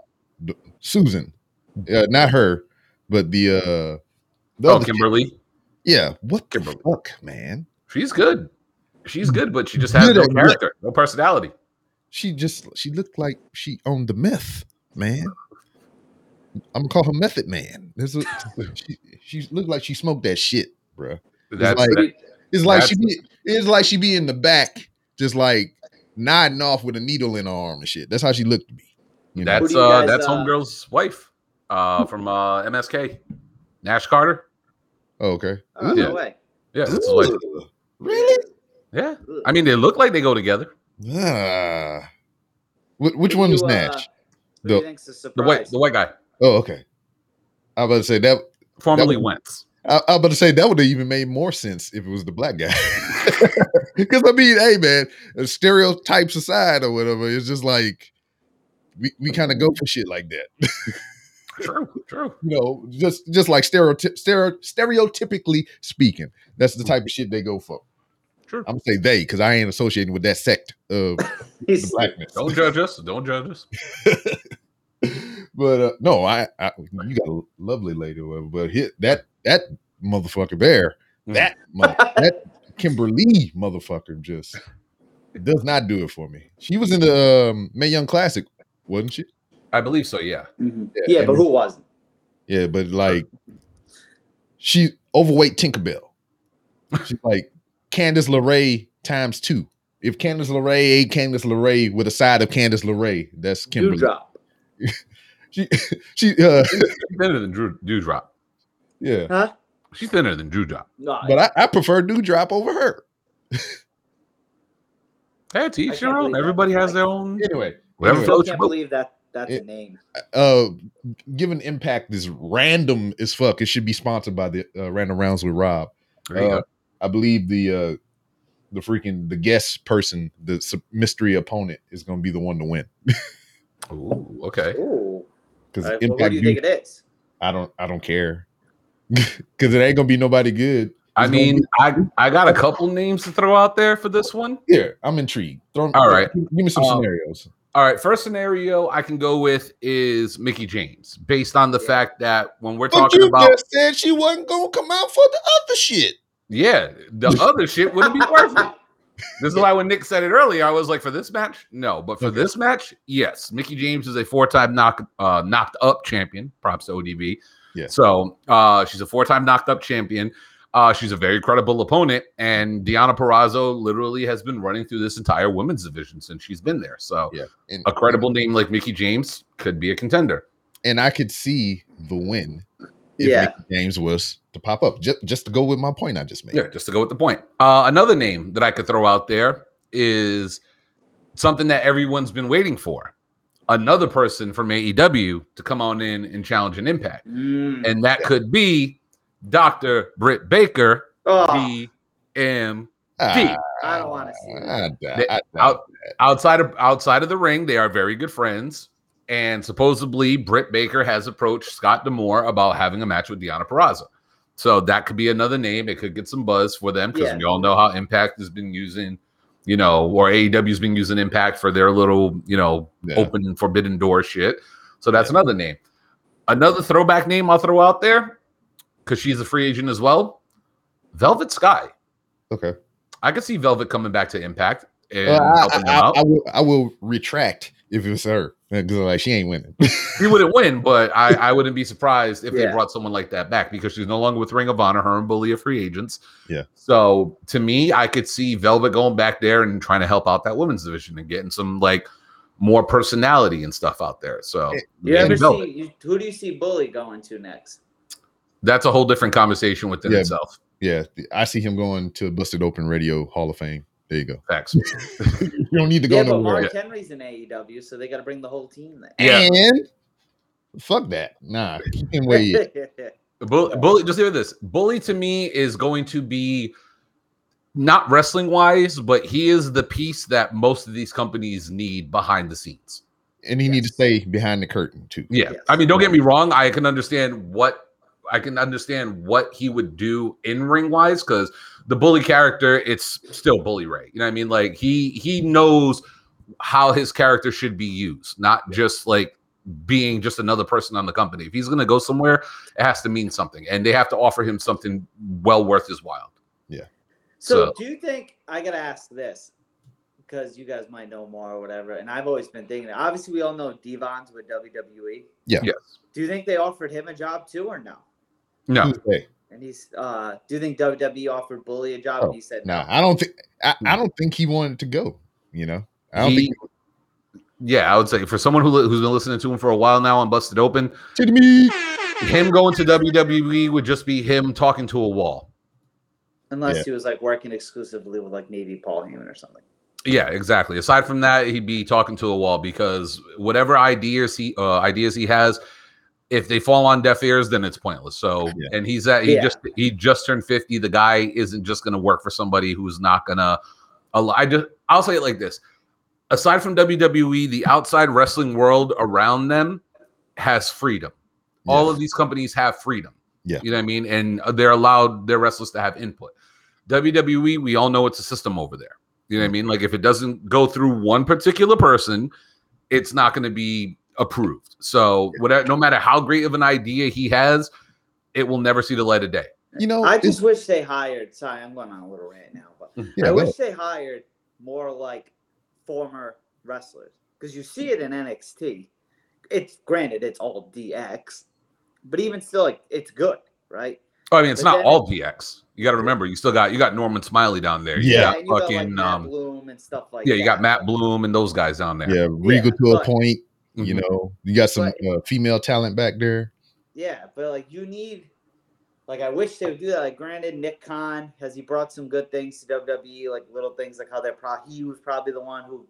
Speaker 1: around, Susan. Uh, not her, but the uh, the
Speaker 2: Oh,
Speaker 1: Kimber
Speaker 2: Lee,
Speaker 1: yeah. What the
Speaker 2: Kimber Lee.
Speaker 1: fuck, man?
Speaker 2: she's good. She's good, but she just has
Speaker 1: Good
Speaker 2: no
Speaker 1: at what?
Speaker 2: character, no personality.
Speaker 1: She just she looked like she owned the meth, man. I'm gonna call her Method Man. This is, she she looked like she smoked that shit, bruh.
Speaker 2: That's
Speaker 1: like-
Speaker 2: that-
Speaker 1: It's like she
Speaker 2: That's-
Speaker 1: be it's like she be in the back, just like nodding off with a needle in her arm and shit. That's how she looked to me. You know?
Speaker 2: that's
Speaker 3: Who do you
Speaker 2: uh
Speaker 3: guys,
Speaker 2: that's
Speaker 3: uh,
Speaker 2: homegirl's wife, uh, from uh MSK, Nash Carter.
Speaker 1: Oh, okay.
Speaker 3: oh,
Speaker 2: Yeah.
Speaker 3: no way.
Speaker 2: Yeah, that's his wife.
Speaker 1: Really?
Speaker 2: Yeah, I mean they look like they go together.
Speaker 1: Ah. Wh- which
Speaker 3: Who
Speaker 1: one is
Speaker 3: you, uh,
Speaker 1: Nash?
Speaker 3: Who
Speaker 1: The-
Speaker 3: the
Speaker 2: The white the white guy,
Speaker 1: Oh, okay. I was about to say that.
Speaker 2: formerly
Speaker 1: That was-
Speaker 2: Wentz.
Speaker 1: I, I was about to say that would have even made more sense if it was the black guy. Because I mean, hey man, uh, stereotypes aside or whatever, it's just like we, we kind of go for shit like that.
Speaker 2: True, true.
Speaker 1: you know, just just like stereotyp stereo, stereotypically speaking, that's the type of shit they go for.
Speaker 2: Sure.
Speaker 1: I'm gonna say they because I ain't associating with that sect of the blackness.
Speaker 2: Don't judge us. Don't judge us.
Speaker 1: but uh, no, I, I you got a lovely lady, or whatever, but hit that that motherfucker there,
Speaker 2: Mhm.
Speaker 1: that mother, that Kimber Lee motherfucker just does not do it for me. She was in the um, Mae Young Classic, wasn't she?
Speaker 2: I believe so. Yeah.
Speaker 3: Mhm.
Speaker 1: Yeah,
Speaker 3: Yeah, but who wasn't?
Speaker 1: Yeah, but like she overweight Tinkerbell. She's like Candice LeRae times two. If Candice LeRae ate Candice LeRae with a side of Candice LeRae, that's Kimber Lee.
Speaker 3: Dewdrop.
Speaker 1: She she uh
Speaker 2: She's thinner than Drew Dewdrop.
Speaker 1: yeah.
Speaker 3: Huh?
Speaker 2: She's thinner than Dewdrop.
Speaker 3: No,
Speaker 1: But I, I prefer Dewdrop over her.
Speaker 2: Hey, teach
Speaker 3: I
Speaker 2: each
Speaker 3: can't
Speaker 2: their own.
Speaker 3: believe that.
Speaker 2: Everybody has
Speaker 3: Like-
Speaker 2: their own.
Speaker 1: Anyway,
Speaker 2: Whatever
Speaker 1: anyway,
Speaker 3: still
Speaker 2: floats your
Speaker 3: can't
Speaker 2: boat.
Speaker 3: believe that that's
Speaker 1: It-
Speaker 3: a name.
Speaker 1: uh given impact is random as fuck. It should be sponsored by the uh, Random Rounds with Rob. Uh. I believe the uh the freaking the guest person, the mystery opponent is going to be the one to win
Speaker 2: Ooh, okay.
Speaker 3: Ooh.
Speaker 1: because
Speaker 3: All right, well, who do you
Speaker 1: you-
Speaker 3: think it is?
Speaker 1: I don't I don't care because it ain't gonna be nobody good.
Speaker 2: I
Speaker 1: It's gonna
Speaker 2: mean,
Speaker 1: be-
Speaker 2: I I got a couple names to throw out there for this one.
Speaker 1: here I'm intrigued. Throw,
Speaker 2: All right.
Speaker 1: give me some
Speaker 2: Um,
Speaker 1: scenarios.
Speaker 2: All right, first scenario I can go with is Mickie James, based on the
Speaker 3: Yeah.
Speaker 2: fact that when we're
Speaker 1: But
Speaker 2: talking
Speaker 1: you
Speaker 2: about
Speaker 1: just said she wasn't gonna come out for the other shit.
Speaker 2: yeah, the other shit wouldn't be worth it. This is why when Nick said it earlier, I was like, for this match, no, but for
Speaker 1: Okay.
Speaker 2: this match, yes. Mickie James is a four-time knock uh, knocked up champion. Props to ODB.
Speaker 1: Yeah.
Speaker 2: So uh, she's a four-time knocked up champion. Uh, she's a very credible opponent, and Deonna Purrazzo literally has been running through this entire women's division since she's been there. So
Speaker 1: Yeah. And
Speaker 2: a credible name like Mickie James could be a contender.
Speaker 1: and I could see the win if
Speaker 3: Yeah.
Speaker 1: Mickie James was to pop up. Just just to go with my point I just made.
Speaker 2: Yeah, just to go with the point. Uh, another name that I could throw out there is something that everyone's been waiting for. Another person from AEW to come on in and challenge an impact.
Speaker 3: Mm.
Speaker 2: And that could be Dr. Britt Baker,
Speaker 3: Oh,
Speaker 2: BM.
Speaker 1: Ah,
Speaker 3: I don't want to see that.
Speaker 1: I doubt-
Speaker 2: They-
Speaker 1: I doubt
Speaker 2: out- outside of outside of the ring, they are very good friends. And supposedly Britt Baker has approached Scott D'Amore about having a match with Deonna Purrazzo. So that could be another name. It could get some buzz for them because
Speaker 3: Yeah.
Speaker 2: we all know how Impact has been using, you know, or AEW's been using Impact for their little, you know,
Speaker 1: Yeah.
Speaker 2: open and forbidden door shit. So that's another name. Another throwback name I'll throw out there because she's a free agent as well. Velvet Sky.
Speaker 1: Okay.
Speaker 2: I could see Velvet coming back to Impact and
Speaker 1: Well, I,
Speaker 2: helping them
Speaker 1: I-
Speaker 2: out.
Speaker 1: I will, I will retract if it was her because like she ain't winning.
Speaker 2: He wouldn't win, but I, I wouldn't be surprised if they brought someone like that back because she's no longer with Ring of Honor. Her and Bully are free agents.
Speaker 1: Yeah.
Speaker 2: So to me, I could see Velvet going back there and trying to help out that women's division and getting some like more personality and stuff out there. So
Speaker 3: You ever
Speaker 2: Velvet.
Speaker 3: see who do you see Bully going to next?
Speaker 2: That's a whole different conversation within
Speaker 1: Yeah.
Speaker 2: itself.
Speaker 1: yeah, I see him going to Busted Open Radio Hall of Fame. There you go.
Speaker 2: Facts.
Speaker 1: you don't need to go
Speaker 3: Yeah, but
Speaker 1: nowhere.
Speaker 3: Mark Henry's in AEW, so they got to bring the whole team there.
Speaker 2: Yeah.
Speaker 1: And fuck that. Nah, keep him where he is.
Speaker 2: Bull, Bully, just hear this. Bully to me is going to be not wrestling wise, but he is the piece that most of these companies need behind the scenes.
Speaker 1: And he needs to stay behind the curtain too.
Speaker 2: Yeah.
Speaker 3: Yes.
Speaker 2: I mean, don't get me wrong. I can understand what I can understand what he would do in ring wise because the bully character, it's still bully Ray. You know what I mean? Like he he knows how his character should be used, not just like being just another person on the company. If he's gonna go somewhere, it has to mean something, and they have to offer him something well worth his while.
Speaker 3: So,
Speaker 2: So-
Speaker 3: do you think I gotta ask this because you guys might know more or whatever? And I've always been thinking. Obviously, we all know Devon's with WWE.
Speaker 1: Yeah.
Speaker 2: Yes.
Speaker 3: Do you think they offered him a job too, or no?
Speaker 2: No.
Speaker 1: Who's they?
Speaker 3: And he's. uh Do you think WWE offered Bully a job?
Speaker 1: Oh,
Speaker 3: and he said
Speaker 1: Nah,
Speaker 3: no.
Speaker 1: I don't think I,
Speaker 2: Hmm.
Speaker 1: I don't think he wanted to go. You know, I don't
Speaker 2: He-
Speaker 1: think
Speaker 2: yeah, I would say for someone who, who's been listening to him for a while now on Busted Open,
Speaker 1: to me.
Speaker 2: him going to WWE would just be him talking to a wall.
Speaker 3: Unless
Speaker 1: Yeah.
Speaker 3: he was like working exclusively with like maybe Paul Heyman or something.
Speaker 2: Yeah, exactly. Aside from that, he'd be talking to a wall because whatever ideas he uh, ideas he has, if they fall on deaf ears, then it's pointless. So,
Speaker 1: Yeah.
Speaker 2: and he's at he
Speaker 3: Yeah.
Speaker 2: just he just turned fifty. The guy isn't just going to work for somebody who's not going to. I just I'll say it like this: aside from WWE, the outside wrestling world around them has freedom. All of these companies have freedom.
Speaker 1: Yeah.
Speaker 2: You know what I mean? And uh, they're allowed their wrestlers to have input. WWE, we all know it's a system over there. You know what I mean? Like if it doesn't go through one particular person, it's not going to be approved. So whatever, no matter how great of an idea he has, it will never see the light of day.
Speaker 1: You know,
Speaker 3: I just wish they hired. Sorry, I'm going on a little rant now, but
Speaker 1: yeah,
Speaker 3: I
Speaker 1: go
Speaker 3: wish they hired more like former wrestlers because you see it in NXT. It's granted it's all DX, but even still, like it's good, right?
Speaker 2: Oh, I mean, it's
Speaker 3: But
Speaker 2: not
Speaker 3: then-
Speaker 2: all DX. You got to remember, you still got you got Norman Smiley down there. You
Speaker 1: Yeah.
Speaker 2: got
Speaker 3: and you got like
Speaker 2: fucking
Speaker 3: Matt
Speaker 2: um,
Speaker 3: Bloom and stuff like that.
Speaker 2: yeah, you got. Matt Bloom and those guys down there.
Speaker 1: yeah, regal
Speaker 3: Yeah,
Speaker 1: to a
Speaker 3: but-
Speaker 1: point. You know, you got some
Speaker 3: But-
Speaker 1: uh, female talent back there.
Speaker 3: Yeah, but like you need, like I wish they would do that. Like, granted, Nick Khan has he brought some good things to WWE, like little things like how they're pro. He was probably the one who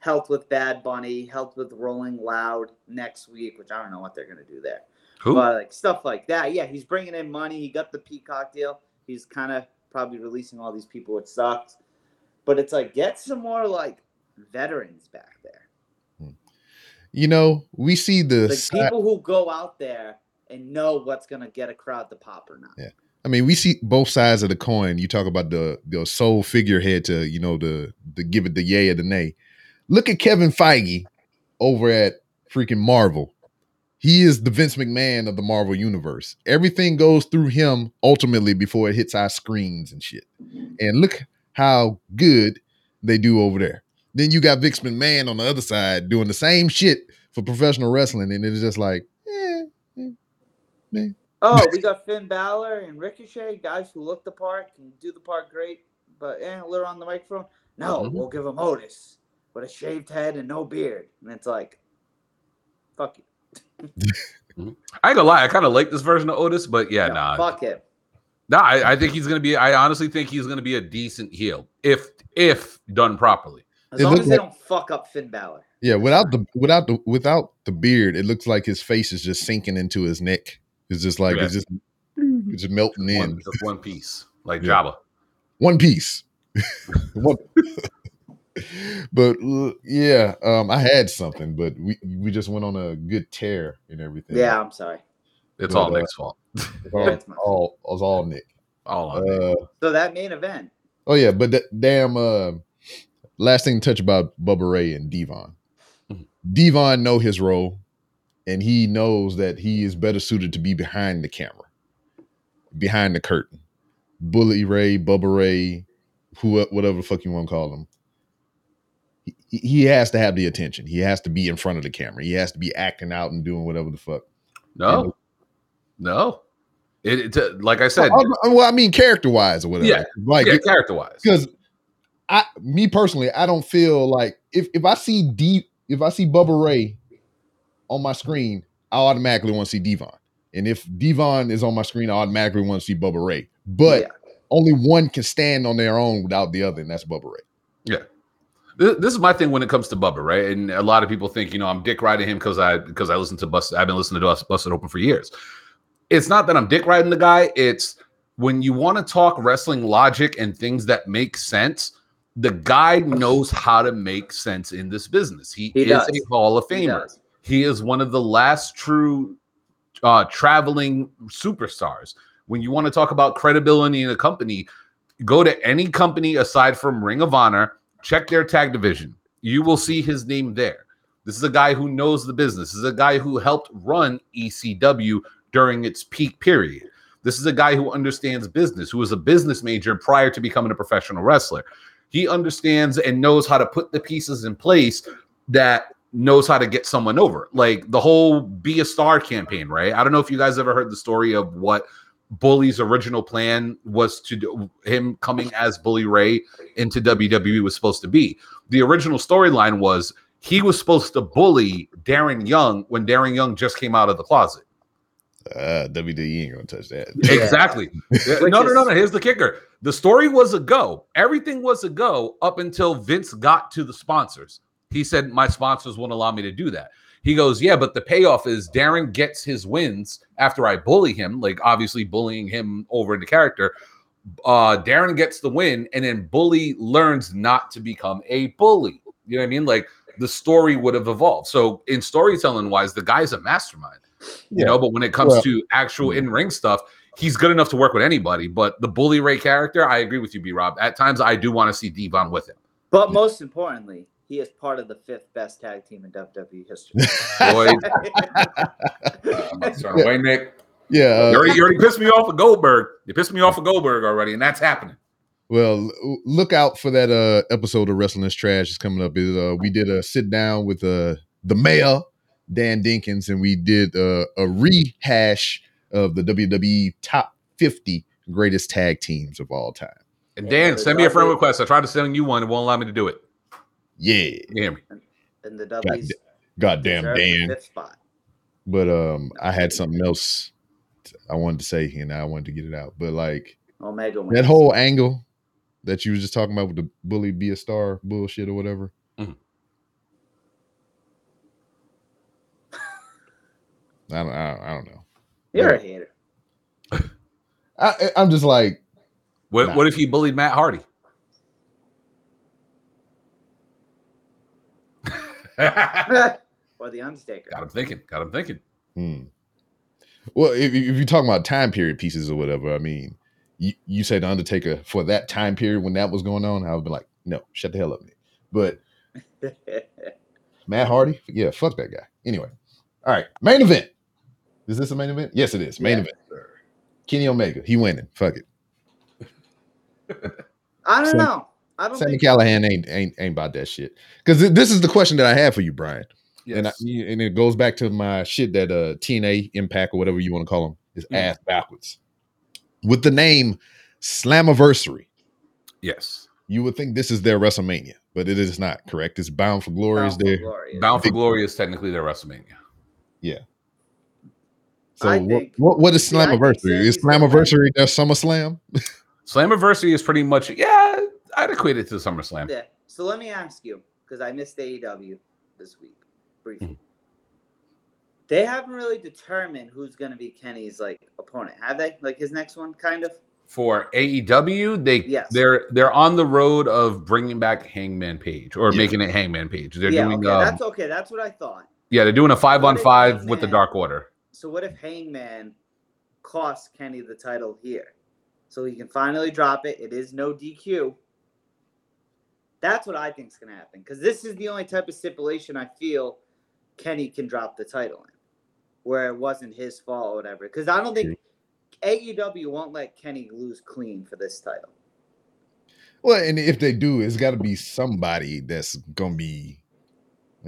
Speaker 3: helped with Bad Bunny, helped with Rolling Loud next week, which I don't know what they're gonna do there.
Speaker 2: Who?
Speaker 3: But like stuff like that, yeah, he's bringing in money. He got the Peacock deal. He's kind of probably releasing all these people, which sucks. But it's like get some more like veterans back there,
Speaker 1: You know, we see the. si-
Speaker 3: people who go out there and know what's gonna get a crowd to pop or not.
Speaker 1: Yeah. I mean, we see both sides of the coin. You talk about the the sole figurehead to you know the the give it the yay or the nay. Look at Kevin Feige over at freaking Marvel. He is the Vince McMahon of the Marvel universe. Everything goes through him ultimately before it hits our screens and shit. And look how good they do over there. Then you got Vince McMahon on the other side doing the same shit for professional wrestling, and it's just like, eh, eh,
Speaker 3: Oh, we got Finn Balor and Ricochet, guys who look the part, and do the part great, but eh, a little on the microphone. No,
Speaker 2: Mhm.
Speaker 3: we'll give him Otis with a shaved head and no beard. And it's like, fuck you.
Speaker 2: I ain't gonna lie, I kind of like this version of Otis, but yeah,
Speaker 3: No,
Speaker 2: nah,
Speaker 3: Fuck him.
Speaker 2: nah. I, I think he's gonna be. I honestly think he's gonna be a decent heel if if done properly.
Speaker 3: As
Speaker 1: It
Speaker 3: long as they
Speaker 1: like-
Speaker 3: don't fuck up Finn Balor.
Speaker 1: yeah. Without the without the without the beard, it looks like his face is just sinking into his neck. It's just like it's just it's just melting in.
Speaker 2: One, just one piece, like
Speaker 1: Yeah.
Speaker 2: Jabba.
Speaker 1: one piece. One- but uh, yeah, um, I had something, but we we just went on a good tear and everything.
Speaker 3: Yeah, I'm sorry.
Speaker 2: It's
Speaker 1: But,
Speaker 2: all
Speaker 1: uh,
Speaker 2: Nick's fault.
Speaker 1: It's all,
Speaker 3: it's
Speaker 1: all, it was all Nick.
Speaker 2: All on Nick.
Speaker 1: Uh,
Speaker 3: So that main event.
Speaker 1: oh yeah, but th- damn. Uh, last thing to touch about Bubba Ray and Devon.
Speaker 2: Mhm.
Speaker 1: Devon know his role, and he knows that he is better suited to be behind the camera, behind the curtain. Bully Ray, Bubba Ray, who whatever the fuck you want to call him. He, he has to have the attention. He has to be in front of the camera. He has to be acting out and doing whatever the fuck.
Speaker 2: No, no. It, it like I said,
Speaker 1: Well, I- well, I mean, character wise or whatever.
Speaker 2: Yeah.
Speaker 1: like
Speaker 2: yeah, character wise.
Speaker 1: because I, me personally, I don't feel like if if I see D, if I see Bubba Ray on my screen, I automatically want to see Devon. And if Devon is on my screen, I automatically want to see Bubba Ray. But
Speaker 3: Yeah.
Speaker 1: only one can stand on their own without the other, and that's Bubba Ray.
Speaker 2: This, this is my thing when it comes to Bubba, right? And a lot of people think, you know, I'm dick riding him because I because I listen to Bust. I've been listening to us Busted Open for years. It's not that I'm dick riding the guy. It's when you want to talk wrestling logic and things that make sense. The guy knows how to make sense in this business. He,
Speaker 3: He
Speaker 2: is
Speaker 3: does.
Speaker 2: a Hall of Famer.
Speaker 3: does.
Speaker 2: He is one of the last true uh, traveling superstars. When you want to talk about credibility in a company, go to any company aside from Ring of Honor, check their tag division. You will see his name there. This is a guy who knows the business. This is a guy who helped run ECW during its peak period. This is a guy who understands business, who was a business major prior to becoming a professional wrestler. He understands and knows how to put the pieces in place that knows how to get someone over. Like the whole Be a Star campaign, right? I don't know if you guys ever heard the story of what Bully's original plan was to do him coming as Bully Ray into WWE was supposed to be. The original storyline was he was supposed to bully Darren Young when Darren Young just came out of the closet.
Speaker 1: Uh, WWE ain't gonna touch that.
Speaker 2: Exactly. Yeah, no, no, no, no. Here's the kicker. The story was a go. Everything was a go up until Vince got to the sponsors. He said, My sponsors won't allow me to do that. He goes, Yeah, but the payoff is Darren gets his wins after I bully him, like obviously bullying him over into character. Uh, Darren gets the win, and then Bully learns not to become a bully. You know what I mean? Like the story would have evolved. So, in storytelling wise, the guy's a mastermind you
Speaker 1: Yeah.
Speaker 2: know but when it comes
Speaker 1: Well-
Speaker 2: to actual in-ring stuff he's good enough to work with anybody but the bully ray character i agree with you b rob at times i do want to see devon with him
Speaker 3: But most importantly, he is part of the fifth best tag team in WWE history.
Speaker 2: boy i'm about to turn away nick
Speaker 1: yeah.
Speaker 2: you,
Speaker 1: uh,
Speaker 2: already, you already pissed me off with goldberg you pissed me off with goldberg already and that's happening
Speaker 1: Well, look out for that uh episode of Wrestling is Trash is coming up. Is uh we did a sit down with uh the mayor, Dan Dinkins, and we did uh, a rehash of the WWE top 50 greatest tag teams of all time.
Speaker 2: and dan
Speaker 3: the
Speaker 2: send me a friend request i tried to send you one it won't allow me to do it
Speaker 1: Yeah.
Speaker 2: you hear me
Speaker 3: And the Dudleys.
Speaker 1: Goddamn Dan.
Speaker 3: Spot.
Speaker 1: But um I had something else I wanted to say and I wanted to get it out. But like
Speaker 3: Omega wins.
Speaker 1: that whole angle that you was just talking about with the bully be a star bullshit or whatever.
Speaker 2: Mhm.
Speaker 1: I don't, I don't, I don't know.
Speaker 3: You're a hater.
Speaker 1: I, I'm just like,
Speaker 2: what,
Speaker 1: Nah.
Speaker 2: what if he bullied matt hardy got
Speaker 3: or the Undertaker.
Speaker 2: Got him thinking got him thinking
Speaker 1: hmm. Well, if, if you're talking about time period pieces or whatever, I mean, you, you say the Undertaker for that time period when that was going on, I would be like, no, shut the hell up, Nick. But Matt Hardy. Yeah, fuck that guy. Anyway, all right, main event. Is this a main event? Yes, it is. Main
Speaker 3: Yeah.
Speaker 1: event. Kenny Omega. He winning. Fuck it.
Speaker 3: I don't
Speaker 1: Sam-
Speaker 3: know. I don't
Speaker 1: Sami
Speaker 3: think
Speaker 1: Callihan ain't ain't ain't about that shit. Because this is the question that I have for you, Brian. And I,
Speaker 2: Yes.
Speaker 1: and it goes back to my shit that uh TNA Impact or whatever you want to call them is
Speaker 2: Mm.
Speaker 1: ass backwards. With the name Slammiversary,
Speaker 2: yes.
Speaker 1: you would think this is their WrestleMania, but it is not. Correct? It's Bound for Glory. Is
Speaker 3: Bound for
Speaker 1: there?
Speaker 3: Glory is-
Speaker 2: Bound for Glory is technically their WrestleMania.
Speaker 1: So
Speaker 3: I
Speaker 1: what,
Speaker 3: think-
Speaker 1: what what is
Speaker 3: See, I think
Speaker 1: Slammiversary? Is
Speaker 3: Sammy's the
Speaker 1: Slammiversary their SummerSlam?
Speaker 2: Slammiversary is pretty much yeah. I'd equate it to SummerSlam.
Speaker 3: Yeah. So let me ask you, because I missed AEW this week briefly.
Speaker 2: Mhm.
Speaker 3: They haven't really determined who's going to be Kenny's like opponent, have they? Like his next one, kind of.
Speaker 2: For AEW, they
Speaker 3: Yes.
Speaker 2: they're they're on the road of bringing back Hangman Page or
Speaker 1: Yeah.
Speaker 2: making it Hangman Page. They're
Speaker 3: yeah,
Speaker 2: doing
Speaker 3: okay,
Speaker 2: um,
Speaker 3: that's okay. That's what I thought.
Speaker 2: yeah, they're doing a five on
Speaker 3: What if
Speaker 2: five with the Dark Order.
Speaker 3: So what if Hangman costs Kenny the title here, so he can finally drop it? It is no DQ. That's what I think is going to happen because this is the only type of stipulation I feel Kenny can drop the title in, where it wasn't his fault or whatever. Because I don't think AEW won't let Kenny lose clean for this title.
Speaker 1: Well, and if they do, it's got to be somebody that's gonna be.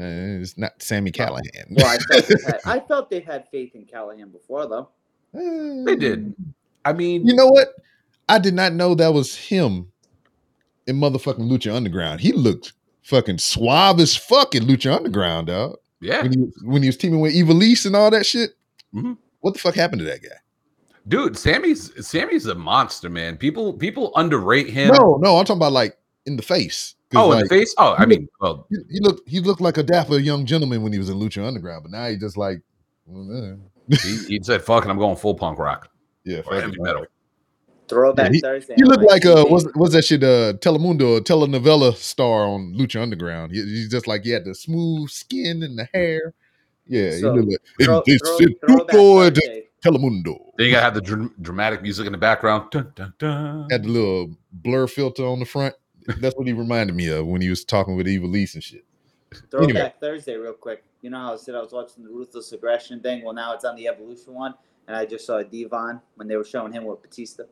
Speaker 1: Uh, it's not Sami Callihan.
Speaker 3: Well, I felt, they've had, I felt they've had faith in Callahan before, though.
Speaker 2: They did. I mean,
Speaker 1: You know what? I did not know that was him in motherfucking Lucha Underground. He looked fucking suave as fuck in Lucha Underground, dog.
Speaker 2: yeah,
Speaker 1: When he, when he was teaming with Ivelisse and all that shit.
Speaker 2: Mhm.
Speaker 1: What the fuck happened to that guy?
Speaker 2: dude, Sami's Sami's a monster, man. People people underrate him.
Speaker 1: No, no, I'm talking about like in the face. 'Cause,
Speaker 2: oh, in
Speaker 1: like,
Speaker 2: the face. Oh, I mean, well,
Speaker 1: He, he looked he looked like a dapper young gentleman when he was in Lucha Underground, but now he just like, well,
Speaker 2: he, he said, "Fuck it, I'm going full punk rock
Speaker 1: yeah,
Speaker 2: or heavy metal."
Speaker 3: Throwback
Speaker 1: he-
Speaker 3: Thursday.
Speaker 1: He looked
Speaker 3: my
Speaker 1: like uh,
Speaker 3: TV.
Speaker 1: what's what's that shit? Uh, Telemundo, a telenovela star on Lucha Underground. He, he's just like he had the smooth skin and the hair. Yeah,
Speaker 3: So,
Speaker 1: he looked like
Speaker 3: Throw-
Speaker 1: "And this
Speaker 3: throw-
Speaker 1: is
Speaker 3: throwback
Speaker 1: de Telemundo.
Speaker 2: Then you gotta have the dr- dramatic music in the background. Dun, dun, dun.
Speaker 1: Had the little blur filter on the front. That's what he reminded me of when he was talking with Ivelisse and shit.
Speaker 3: Throwback
Speaker 1: Anyway.
Speaker 3: Thursday, real quick. You know how I said I was watching the Ruthless Aggression thing? Well, now it's on the Evolution one, and I just saw Devon when they were showing him with Batista.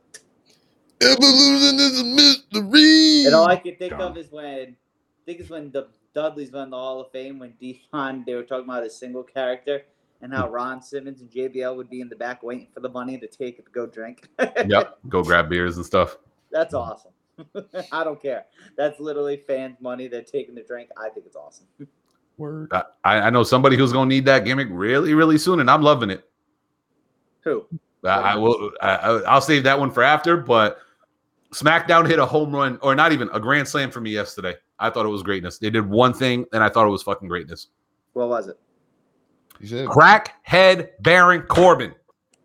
Speaker 1: Evolution is a mystery.
Speaker 3: And all I can think
Speaker 2: Done.
Speaker 3: of is when, I think it's when the Dudleys won the Hall of Fame when Devon, they were talking about his single character and how Ron Simmons and JBL would be in the back waiting for the money to take it to go drink.
Speaker 2: Yep, go grab beers and stuff.
Speaker 3: That's awesome. I don't care. That's literally fans' money. They're taking the drink. I think it's awesome.
Speaker 1: Word.
Speaker 2: I, I know somebody who's gonna need that gimmick really, really soon, and I'm loving it.
Speaker 3: Who?
Speaker 2: I, I will. I, I- I'll save that one for after. But SmackDown hit a home run, or not even a grand slam for me yesterday. I thought it was greatness. They did one thing, and I thought it was fucking greatness.
Speaker 3: What was it?
Speaker 1: He said,
Speaker 2: Crackhead Baron Corbin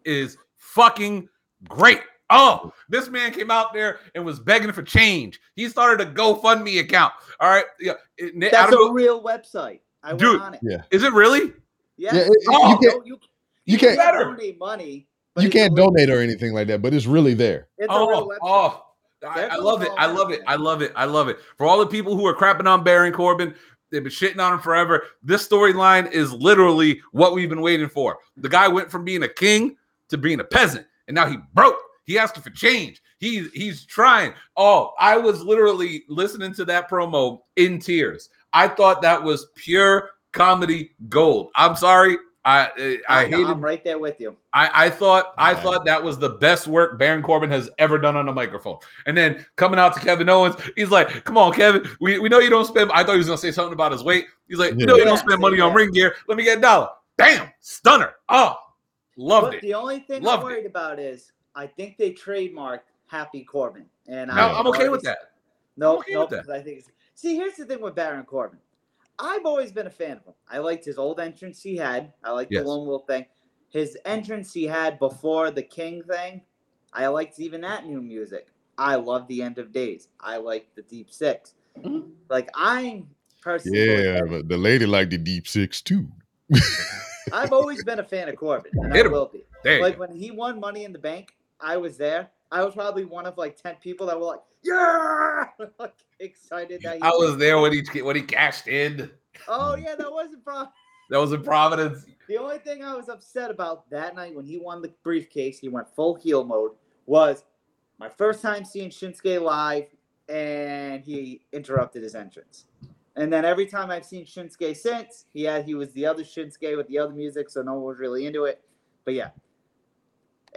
Speaker 2: is fucking great. Oh, this man came out there and was begging for change. He started a GoFundMe account. All right, yeah.
Speaker 3: That's a
Speaker 2: know-
Speaker 3: real website. I
Speaker 2: Dude.
Speaker 3: went on it.
Speaker 1: Yeah.
Speaker 2: is it really?
Speaker 3: Yes.
Speaker 1: Yeah, it-
Speaker 2: Oh,
Speaker 1: you can't
Speaker 3: you,
Speaker 1: you can't
Speaker 2: better.
Speaker 3: donate money.
Speaker 1: you can't
Speaker 3: real-
Speaker 1: donate or anything like that, but it's really there.
Speaker 3: It's a real
Speaker 2: Oh,
Speaker 3: website.
Speaker 2: oh. I, I love it. I love it. I love it. I love it. For all the people who are crapping on Baron Corbin, they've been shitting on him forever. This storyline is literally what we've been waiting for. The guy went from being a king to being a peasant, and now he broke. He asking for change. He's he's trying. Oh, I was literally listening to that promo in tears. I thought that was pure comedy gold. I'm sorry. I I, I
Speaker 3: I'm-
Speaker 2: hated
Speaker 3: I'm right there with you.
Speaker 2: I, I thought I thought that was the best work Baron Corbin has ever done on a microphone. And then coming out to Kevin Owens, he's like, "Come on, Kevin. We, we know you don't spend." I thought he was gonna say something about his weight. He's like, "You know you
Speaker 3: Yeah.
Speaker 2: don't spend money on ring gear. Let me get a dollar." Bam, stunner. Oh, loved
Speaker 3: But
Speaker 2: it.
Speaker 3: the only thing
Speaker 2: Loved
Speaker 3: I'm
Speaker 2: it.
Speaker 3: worried about is I think they trademarked Happy Corbin, and
Speaker 2: No,
Speaker 3: I
Speaker 2: I'm okay with that.
Speaker 3: No,
Speaker 2: I'm okay
Speaker 3: no, because I think. It's, see, here's the thing with Baron Corbin. I've always been a fan of him. I liked his old entrance he had. I liked
Speaker 2: Yes.
Speaker 3: the Lone Wolf thing. His entrance he had before the King thing. I liked even that new music. I love the End of Days. I like the Deep 6
Speaker 2: Mhm.
Speaker 3: Like I'm personally,
Speaker 1: Yeah, but the lady liked the deep six too.
Speaker 3: I've always been a fan of Corbin, and I
Speaker 2: him.
Speaker 3: will be.
Speaker 2: There
Speaker 3: like when he won Money in the Bank, I was there. I was probably one of like ten people that were like, "Yeah!" like excited that he
Speaker 2: I was there when he when he cashed in.
Speaker 3: Oh yeah, that wasn't from.
Speaker 2: That was in Providence.
Speaker 3: The only thing I was upset about that night when he won the briefcase, he went full heel mode, was my first time seeing Shinsuke live, and he interrupted his entrance. And then every time I've seen Shinsuke since, he had he was the other Shinsuke with the other music, so no one was really into it. But yeah.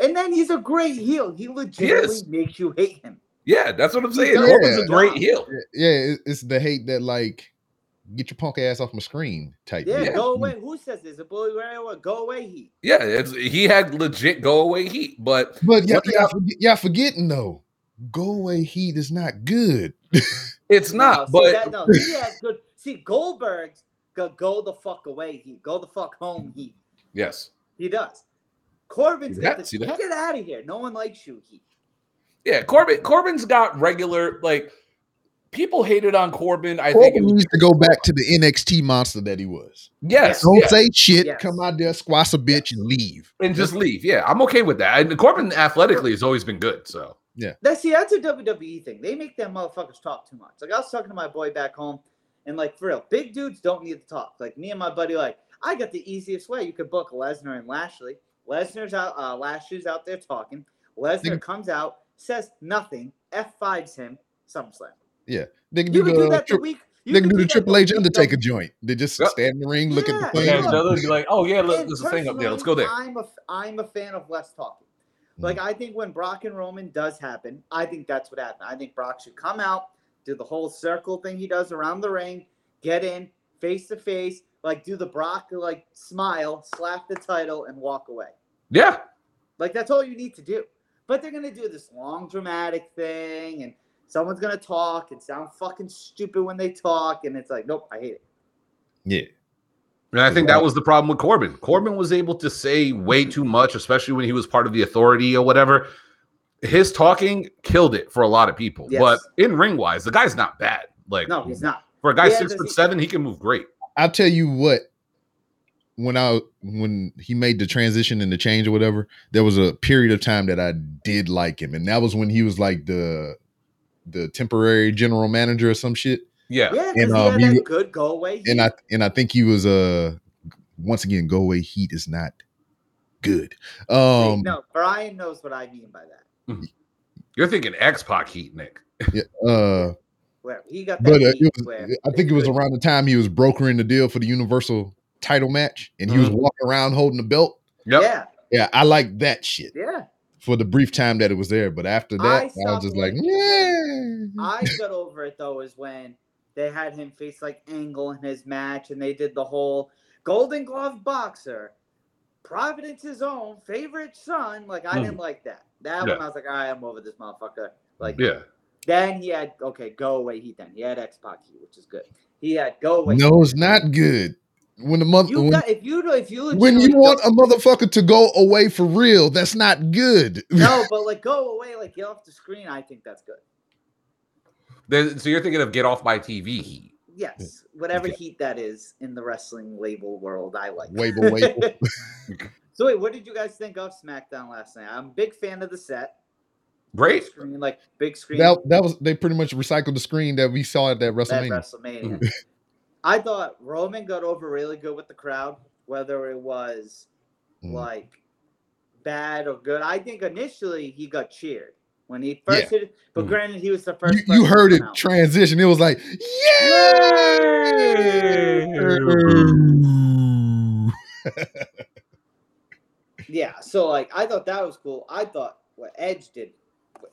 Speaker 3: And then he's a great heel. He legitimately
Speaker 2: is.
Speaker 3: makes you hate him.
Speaker 2: Yeah, that's what I'm saying.
Speaker 3: does
Speaker 2: Corbin's a great heel.
Speaker 1: Yeah, it's the hate that like get your punk ass off my screen type.
Speaker 3: Yeah,
Speaker 1: hate.
Speaker 3: go away. Who says this? A bully Ray or what? Go away, heat.
Speaker 2: Yeah, it's, he had legit go away heat, but
Speaker 1: But y'all,
Speaker 2: One thing
Speaker 1: y'all, forget, y'all forgetting though, go away heat is not good.
Speaker 2: it's not.
Speaker 3: No, see,
Speaker 2: but
Speaker 3: that, no, he has good. See, Goldberg's go go the fuck away, heat. Go the fuck home, heat.
Speaker 2: yes,
Speaker 3: He does. Corbin's
Speaker 2: See
Speaker 3: got
Speaker 2: that?
Speaker 3: the,
Speaker 2: See
Speaker 3: get out of here. No one likes you, heat.
Speaker 2: yeah, Corbin. Corbin's got regular like people hated on Corbin. I
Speaker 1: Corbin
Speaker 2: think. It,
Speaker 1: needs to go back to the NXT monster that he was.
Speaker 2: yes,
Speaker 1: Don't
Speaker 2: yeah,
Speaker 1: say shit,
Speaker 3: Yes.
Speaker 1: come out there, squash a bitch, and leave.
Speaker 2: and just leave. Yeah, I'm okay with that. And Corbin athletically has always been good. So yeah.
Speaker 3: That's see, that's a WWE thing. They make them motherfuckers talk too much. Like I was talking to my boy back home, and like for real, big dudes don't need to talk. Like me and my buddy, like I got the easiest way. You could book Lesnar and Lashley. Lesnar's out, uh, Lashley's out there talking. Lesnar
Speaker 1: Nigga-
Speaker 3: comes out, says nothing, F fives him, SummerSlam. Yeah.
Speaker 1: They can
Speaker 3: You
Speaker 1: do
Speaker 3: can do
Speaker 1: the,
Speaker 3: that the week. you
Speaker 1: they can
Speaker 3: can
Speaker 1: do the Triple H
Speaker 3: week of-
Speaker 1: Undertaker joint. They just
Speaker 2: Yep.
Speaker 1: stand in the ring, look at the
Speaker 3: Yeah,
Speaker 1: thing.
Speaker 2: yeah,
Speaker 3: yeah.
Speaker 2: be like, oh yeah, look, there's a thing up there. Let's go there.
Speaker 3: I'm a I'm a fan of less talking.
Speaker 1: Mm.
Speaker 3: Like I think when Brock and Roman does happen, I think that's what happened. I think Brock should come out, do the whole circle thing he does around the ring, get in face to face, like do the Brock like smile, slap the title, and walk away.
Speaker 2: Yeah,
Speaker 3: Like that's all you need to do. But they're gonna do this long dramatic thing, and someone's gonna talk and sound fucking stupid when they talk, and it's like, nope, I hate it.
Speaker 1: Yeah.
Speaker 2: And I think that was the problem with Corbin. Corbin was able to say way too much, especially when he was part of the authority or whatever. His talking killed it for a lot of people.
Speaker 3: Yes.
Speaker 2: But in ring wise, the guy's not bad. Like
Speaker 3: No, he's not.
Speaker 2: for a guy
Speaker 3: Yeah,
Speaker 2: six
Speaker 3: does
Speaker 2: foot
Speaker 3: he-
Speaker 2: seven, he can move great.
Speaker 1: I'll tell you what. When I when he made the transition and the change or whatever, there was a period of time that I did like him, and that was when he was like the the temporary general manager or some shit.
Speaker 2: Yeah.
Speaker 3: Yeah, because
Speaker 1: And,
Speaker 3: he
Speaker 1: um,
Speaker 3: had
Speaker 1: he
Speaker 3: that
Speaker 1: w-
Speaker 3: good go away.
Speaker 1: And I and I think he was uh once again go away heat is not good. Um
Speaker 3: no, Brian knows what I mean by that.
Speaker 2: You're thinking X Pac heat, Nick.
Speaker 1: yeah, uh
Speaker 3: Where he got that
Speaker 1: but uh, it was,
Speaker 3: where
Speaker 1: I think it was
Speaker 3: good.
Speaker 1: around the time he was brokering the deal for the Universal title match and he was
Speaker 2: Mhm.
Speaker 1: walking around holding the belt.
Speaker 2: Yep.
Speaker 3: Yeah,
Speaker 1: Yeah, I like that shit
Speaker 3: yeah.
Speaker 1: for the brief time that it was there. But after that, I, was just like, yeah.
Speaker 3: I got over it though is when they had him face like Angle in his match, and they did the whole Golden Glove boxer, Providence's own favorite son. Like I
Speaker 2: Hmm.
Speaker 3: didn't like that. That
Speaker 2: Yeah.
Speaker 3: one I was like, all right, I'm over this motherfucker. Like
Speaker 2: Yeah.
Speaker 3: Then he had okay, go away heat. Then he had X Pac heat, which is good. He had go away.
Speaker 1: No, it's not good. When the mother when,
Speaker 3: got if you know if you
Speaker 1: when you want
Speaker 3: go-
Speaker 1: a motherfucker to go away for real, that's not good.
Speaker 3: no, but like go away, like get off the screen. I think that's good.
Speaker 2: Then- so you're thinking of get off my TV heat.
Speaker 3: Yes, whatever
Speaker 1: Okay.
Speaker 3: heat that is in the wrestling label world, I like.
Speaker 1: Wable, wable.
Speaker 3: so wait, what did you guys think of SmackDown last night? I'm a big fan of the set.
Speaker 2: Great.
Speaker 3: Screen, like big screen.
Speaker 1: that that was they pretty much recycled the screen that we saw at that
Speaker 3: that
Speaker 1: WrestleMania.
Speaker 3: WrestleMania. I thought Roman got over really good with the crowd, whether it was
Speaker 1: Mm.
Speaker 3: like bad or good. I think initially he got cheered when he first
Speaker 1: Yeah.
Speaker 3: hit it, but
Speaker 2: Mm.
Speaker 3: granted he was the first.
Speaker 1: You, you heard it
Speaker 3: out.
Speaker 1: transition. It was like, yeah.
Speaker 3: Yeah, so like I thought that was cool. I thought what Edge did, what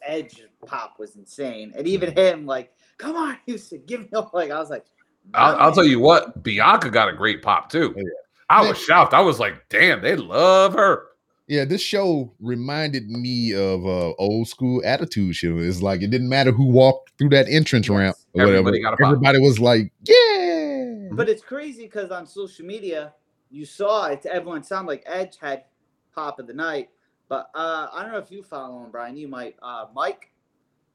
Speaker 3: Edge pop was insane, and even him like, come on, Houston, give me a like. I was like,
Speaker 2: I'll, I'll tell you what, Bianca got a great pop too.
Speaker 1: Yeah.
Speaker 2: I was shocked. I was like, damn, they love her.
Speaker 1: Yeah, this show reminded me of uh, old school attitude show. It's like it didn't matter who walked through that entrance
Speaker 3: Yes.
Speaker 1: ramp or whatever.
Speaker 2: Everybody got a pop.
Speaker 1: Everybody was like, yeah.
Speaker 3: But it's crazy because on social media, you saw it. Everyone sounded like Edge had pop of the night. But uh, I don't know if you follow him, Brian. You might. Uh, Mike,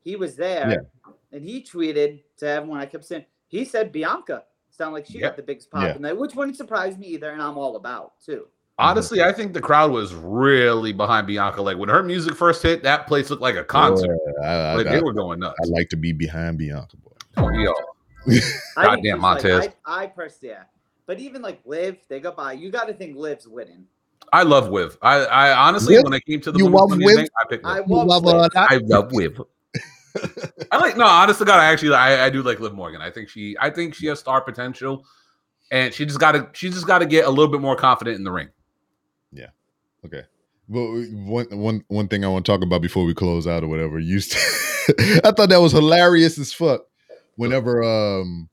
Speaker 3: he was there, and he tweeted to everyone. I kept saying he said Bianca sounded like she
Speaker 2: Yep.
Speaker 3: got the biggest pop
Speaker 1: Yeah.
Speaker 3: in there, which wouldn't surprise me either. And I'm all about too.
Speaker 2: Honestly, I think the crowd was really behind Bianca. Like when her music first hit, that place looked like a concert.
Speaker 1: Boy, I, I,
Speaker 2: like
Speaker 1: I,
Speaker 2: they were going nuts.
Speaker 1: I like to be behind Bianca. Boy.
Speaker 2: Oh, yeah.
Speaker 3: I think
Speaker 2: Goddamn
Speaker 3: she's, like,
Speaker 2: Montez.
Speaker 3: I, I personally, yeah. But even like Liv, they go by. You got to think Liv's winning.
Speaker 2: I love Wiv. I, I honestly,
Speaker 1: Wiv?
Speaker 2: when I came to the
Speaker 1: You
Speaker 2: women's
Speaker 1: love
Speaker 2: Money
Speaker 1: Wiv?
Speaker 2: thing, I picked
Speaker 3: I
Speaker 2: Liv.
Speaker 3: love Liv.
Speaker 2: I love Wiv. I like no, honest to God, I actually I, I do like Liv Morgan. I think she I think she has star potential, and she just got to she just got to get a little bit more confident in the ring. Yeah.
Speaker 1: Okay. Well, one one one thing I want to talk about before we close out or whatever. You, st- I thought that was hilarious as fuck. Whenever um,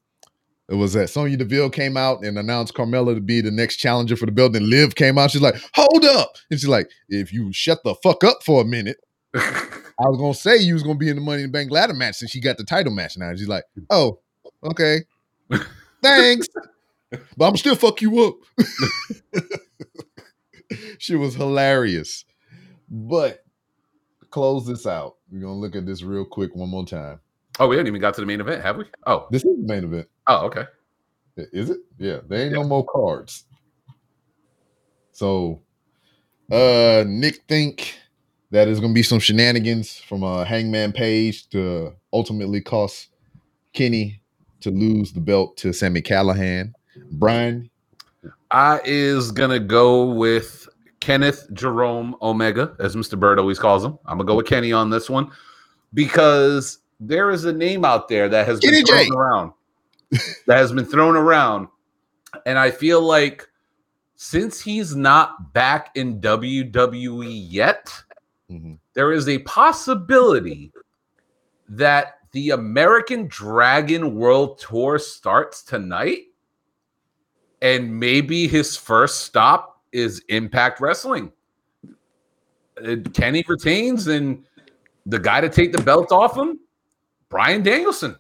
Speaker 1: it was that Sonya Deville came out and announced Carmella to be the next challenger for the belt, and Liv came out. She's like, "Hold up!" And she's like, "If you shut the fuck up for a minute, I was gonna say you was gonna be in the Money in the Bank ladder match since she got the title match now." She's like, "Oh, okay, thanks, but I'm still fuck you up." she was hilarious. But close this out, we're gonna look at this real quick one more time.
Speaker 2: oh, we haven't even got to the main event, have we? Oh,
Speaker 1: This is the main event,
Speaker 2: oh, okay.
Speaker 1: Is it? Yeah, there ain't
Speaker 2: Yeah.
Speaker 1: no more cards. So, uh, Nick think that is gonna be some shenanigans from uh, Hangman Page to ultimately cost Kenny to lose the belt to Sami Callihan. Brian,
Speaker 2: I is gonna go with Kenneth Jerome Omega, as Mr. Bird always calls him. I'm gonna go with Kenny on this one because there is a name out there that has
Speaker 1: Kenny
Speaker 2: been thrown
Speaker 1: J.
Speaker 2: around. That has been thrown around, and I feel like since he's not back in WWE yet,
Speaker 1: Mhm.
Speaker 2: there is a possibility that the American Dragon World Tour starts tonight, and maybe his first stop is Impact Wrestling. Uh, Kenny retains, and the guy to take the belt off him, Bryan Danielson.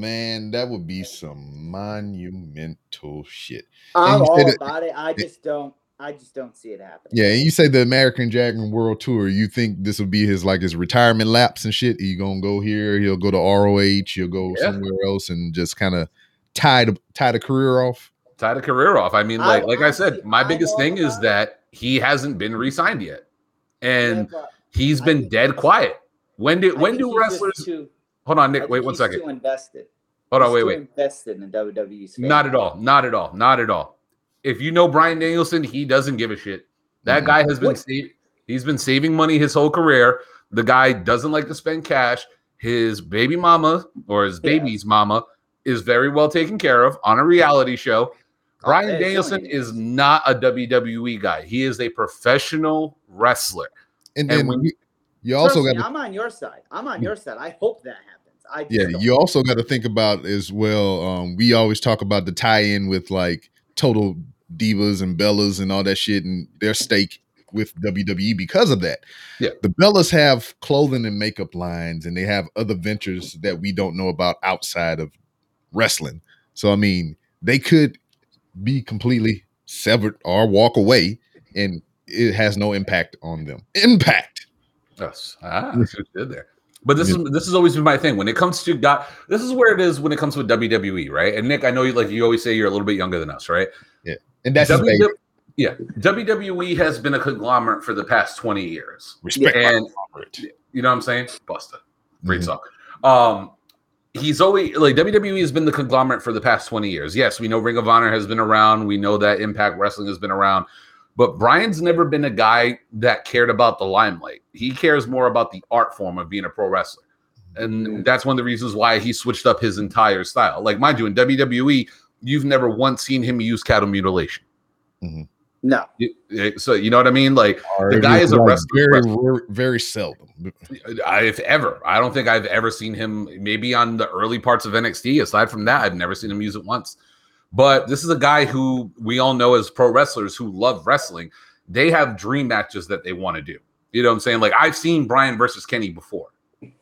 Speaker 1: Man, that would be some monumental shit.
Speaker 3: I'm all
Speaker 1: it-
Speaker 3: about it. I just don't. I just don't see it happening.
Speaker 1: Yeah, and you say the American Dragon World Tour. You think this will be his like his retirement laps and shit? He gonna go here? He'll go to ROH. He'll go
Speaker 2: Yeah.
Speaker 1: somewhere else and just kind of tie the tie the career off.
Speaker 2: Tie the career off. I mean,
Speaker 3: I-
Speaker 2: like like I said, my
Speaker 3: I'm
Speaker 2: biggest thing is
Speaker 3: it.
Speaker 2: that he hasn't been re-signed yet, and
Speaker 3: Yeah, but
Speaker 2: he's
Speaker 3: I
Speaker 2: been
Speaker 3: think
Speaker 2: dead quiet. When do
Speaker 3: I
Speaker 2: when do wrestlers?
Speaker 3: Too,
Speaker 2: Hold on,
Speaker 3: I
Speaker 2: Nick.
Speaker 3: think
Speaker 2: Wait one
Speaker 3: he's
Speaker 2: second.
Speaker 3: Too invested.
Speaker 2: Hold on,
Speaker 3: He's
Speaker 2: wait,
Speaker 3: too
Speaker 2: wait.
Speaker 3: Invested in WWE's.
Speaker 2: Not at all. Not at all. Not at all. If you know Bryan Danielson, he doesn't give a shit. That
Speaker 1: Mhm.
Speaker 2: guy has been
Speaker 3: What-
Speaker 2: sa- he's been saving money his whole career. The guy doesn't like to spend cash. His baby mama or his
Speaker 3: Yeah.
Speaker 2: baby's mama is very well taken care of on a reality show.
Speaker 3: Oh,
Speaker 2: Brian
Speaker 3: yeah,
Speaker 2: Danielson is not a WWE guy. He is a professional wrestler.
Speaker 1: And
Speaker 2: And
Speaker 1: then
Speaker 2: when-
Speaker 1: you, you also got to
Speaker 3: I'm on your side. I'm on your side. I hope that happens. I
Speaker 1: yeah,
Speaker 3: don't.
Speaker 1: you also got to think about as well. Um, we always talk about the tie-in with like total divas and Bellas and all that shit, and their stake with WWE because of that.
Speaker 2: Yeah.
Speaker 1: the Bellas have clothing and makeup lines, and they have other ventures that we don't know about outside of wrestling. So I mean, they could be completely severed or walk away, and it has no impact on them. Impact.
Speaker 2: Yes. Ah, that's what you did there. But this is this has always been my thing when it comes to God. This is where it is when it comes with WWE, right? And Nick, I know you like you always say you're a little bit younger than us, right?
Speaker 1: Yeah, and that's
Speaker 2: WW yeah, WWE has been a conglomerate for the past 20 years.
Speaker 1: respect.
Speaker 2: And
Speaker 1: conglomerate.
Speaker 2: you know what I'm saying? Busta. Great
Speaker 1: Mhm.
Speaker 2: song. Um he's always like WWE has been the conglomerate for the past 20 years. Yes, we know Ring of Honor has been around. We know that Impact Wrestling has been around. But Brian's never been a guy that cared about the limelight. He cares more about the art form of being a pro wrestler. And that's one of the reasons why he switched up his entire style. Like, mind you, in WWE, you've never once seen him use cattle mutilation.
Speaker 3: No.
Speaker 2: You- eh, So, you know what I mean? Like,
Speaker 1: Or
Speaker 2: the guy is a wrestler-
Speaker 1: Very,
Speaker 2: wrestler.
Speaker 1: very, very seldom.
Speaker 2: I, if ever, I don't think I've ever seen him. Maybe on the early parts of NXT. Aside from that, I've never seen him use it once. But this is a guy who we all know as pro wrestlers who love wrestling. They have dream matches that they want to do. You know what I'm saying? Like I've seen Brian versus Kenny before,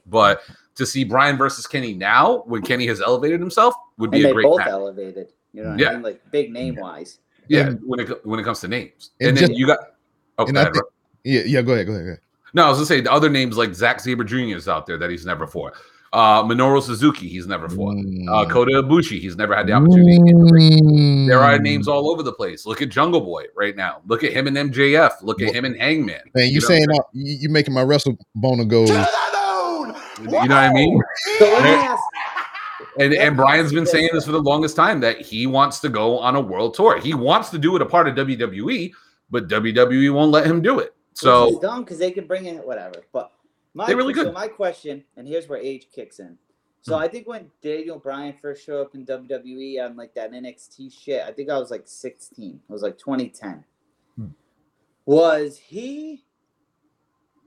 Speaker 2: but to see Brian versus Kenny now, when Kenny has elevated himself, would be
Speaker 3: And
Speaker 2: a
Speaker 3: they
Speaker 2: great
Speaker 3: both
Speaker 2: match.
Speaker 3: elevated. You know what
Speaker 2: Yeah.
Speaker 3: I mean? Like big name wise.
Speaker 2: Yeah,
Speaker 1: And-
Speaker 2: when it when it comes to names,
Speaker 1: and
Speaker 2: and, then
Speaker 1: just-
Speaker 2: you got. Oh, go ahead,
Speaker 1: think- Yeah, yeah. Go ahead. Go ahead. Go ahead.
Speaker 2: No, I was gonna say the other names like Zack Sabre Jr. is out there that he's never fought. Uh, Minoru Suzuki, he's never fought. Uh,
Speaker 1: Mm.
Speaker 2: Kota Ibushi, he's never had the opportunity. There are
Speaker 1: Mm.
Speaker 2: names all over the place. Look at Jungle Boy right now. Look at him and MJF. Look at him and Hangman.
Speaker 1: Man, you
Speaker 2: know
Speaker 1: saying
Speaker 2: what
Speaker 1: uh, you, you making my wrestle boner go?
Speaker 4: To the moon!
Speaker 2: You know what I mean?
Speaker 3: So let me ask.
Speaker 2: And, and Brian's been saying this for the longest time that he wants to go on a world tour. He wants to do it a part of WWE, but WWE won't let him do it.
Speaker 3: Which is
Speaker 2: So
Speaker 3: dumb because they can bring in whatever. But my
Speaker 2: They really
Speaker 3: so my question, and here's where age kicks in. So
Speaker 2: Hmm.
Speaker 3: I think when Daniel Bryan first showed up in WWE on like that NXT shit, I think I was like 16. It was like 2010.
Speaker 2: Hmm.
Speaker 3: Was he?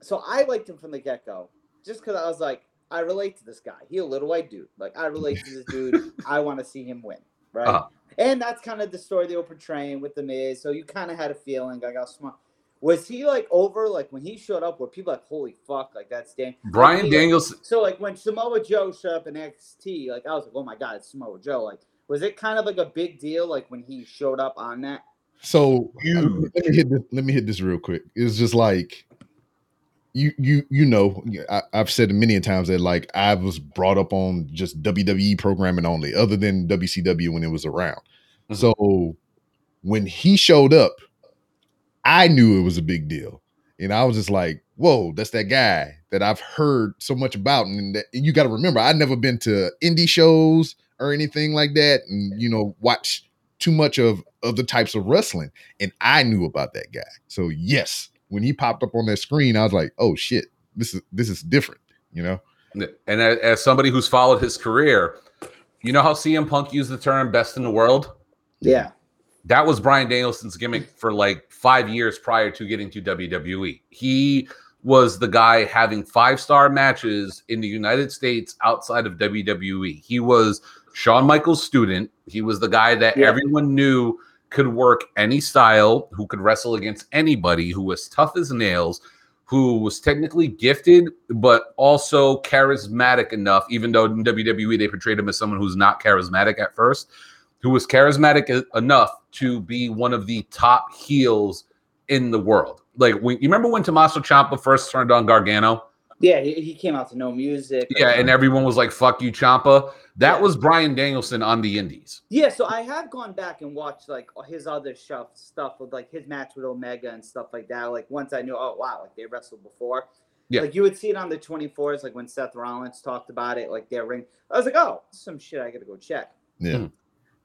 Speaker 3: So I liked him from the get go, just because I was like, I relate to this guy. He a little white dude. Like I relate to this dude. I want to see him win, right?
Speaker 2: Uh-huh.
Speaker 3: And that's kind of the story they were portraying with the Miz. So you kind of had a feeling like I was smart. Was he like over like when he showed up? Were people like, holy fuck, like that's Dan?
Speaker 2: Brian
Speaker 3: Like,
Speaker 2: Daniels,
Speaker 3: So like when Samoa Joe showed up in XT, like I was like, oh my god, it's Samoa Joe. Like, was it kind of like a big deal like when he showed up on that?
Speaker 1: So
Speaker 2: Huge.
Speaker 1: let me hit this, let me hit this real quick. It's just like you you you know I, I've said many a times that like I was brought up on just WWE programming only, other than WCW when it was around.
Speaker 2: Mhm.
Speaker 1: So when he showed up, I knew it was a big deal, and I was just like, "Whoa, that's that guy that I've heard so much about." And, that, and you got to remember, I'd never been to indie shows or anything like that, and you know, watch too much of of the types of wrestling and I knew about that guy. So yes, when he popped up on that screen, I was like, "Oh shit, this is this is different," you know.
Speaker 2: and as, as somebody who's followed his career, you know how CM Punk used the term "best in the world."
Speaker 3: Yeah.
Speaker 2: That was Bryan Danielson's gimmick for like five years prior to getting to WWE. He was the guy having five star matches in the United States outside of WWE. He was Shawn Michaels' student. He was the guy that
Speaker 3: Yeah.
Speaker 2: everyone knew could work any style, who could wrestle against anybody, who was tough as nails, who was technically gifted, but also charismatic enough, even though in WWE they portrayed him as someone who's not charismatic at first, who was charismatic enough to be one of the top heels in the world. Like, when, you remember when Tommaso Ciampa first turned on Gargano?
Speaker 3: Yeah, he, he came out to no music.
Speaker 2: Yeah, and everyone was like, fuck you, Ciampa. That
Speaker 3: Yeah.
Speaker 2: was Bryan Danielson on the Indies.
Speaker 3: Yeah, so I have gone back and watched like his other stuff, stuff with like his match with Omega and stuff like that. Like once I knew, oh wow, like they wrestled before.
Speaker 2: Yeah.
Speaker 3: Like you would see it on the 24s, like when Seth Rollins talked about it, like their ring. I was like, oh, some shit I gotta go check.
Speaker 1: Yeah.
Speaker 2: Hmm.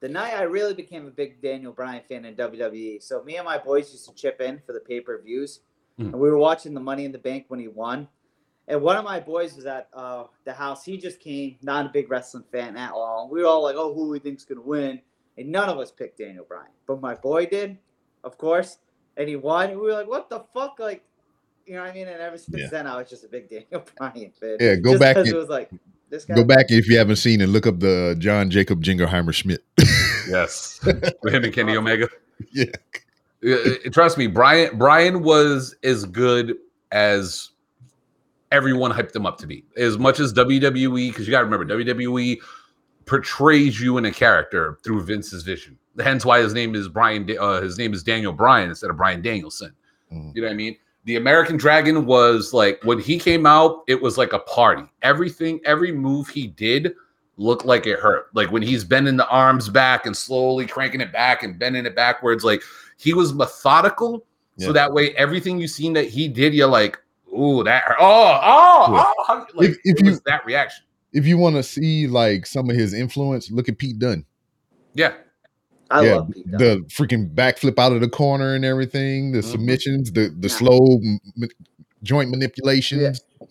Speaker 3: The night I really became a big Daniel Bryan fan in WWE. So me and my boys used to chip in for the pay-per-views.
Speaker 2: Mhm.
Speaker 3: And we were watching the Money in the Bank when he won. And one of my boys was at uh, the house. He just came, not a big wrestling fan at all. We were all like, oh, who we think's going to win? And none of us picked Daniel Bryan. But my boy did, of course. And he won. And we were like, what the fuck? Like, you know what I mean? And ever since
Speaker 1: Yeah.
Speaker 3: then, I was just a big Daniel Bryan fan.
Speaker 1: Yeah, go
Speaker 3: Just
Speaker 1: back and-
Speaker 3: It was like, this guy.
Speaker 1: Go back if you haven't seen it. Look up the John Jacob Jingleheimer Schmidt.
Speaker 2: Yes. With him and Kenny Omega.
Speaker 1: Yeah.
Speaker 2: Uh, uh, Trust me, Brian Brian was as good as everyone hyped him up to be. As much as WWE, because you gotta remember, WWE portrays you in a character through Vince's vision. Hence why his name is Brian uh, his name is Daniel Bryan instead of Bryan Danielson.
Speaker 1: Mhm.
Speaker 2: You know what I mean? The American Dragon was like when he came out, it was like a party. Everything, every move he did looked like it hurt. Like when he's bending the arms back and slowly cranking it back and bending it backwards, like he was methodical. So that way, everything you seen that he did, you're like, "Ooh, that hurt. oh, oh,
Speaker 1: Yeah.
Speaker 2: oh!" Like
Speaker 1: If- if you-
Speaker 2: that reaction.
Speaker 1: If you want to see like some of his influence, look at Pete Dunne.
Speaker 2: Yeah,
Speaker 3: I
Speaker 1: yeah,
Speaker 3: love Pete Dunne.
Speaker 1: the freaking backflip out of the corner and everything, the
Speaker 2: Mhm.
Speaker 1: submissions, the the
Speaker 3: Yeah.
Speaker 1: slow m- m- joint manipulations.
Speaker 2: I,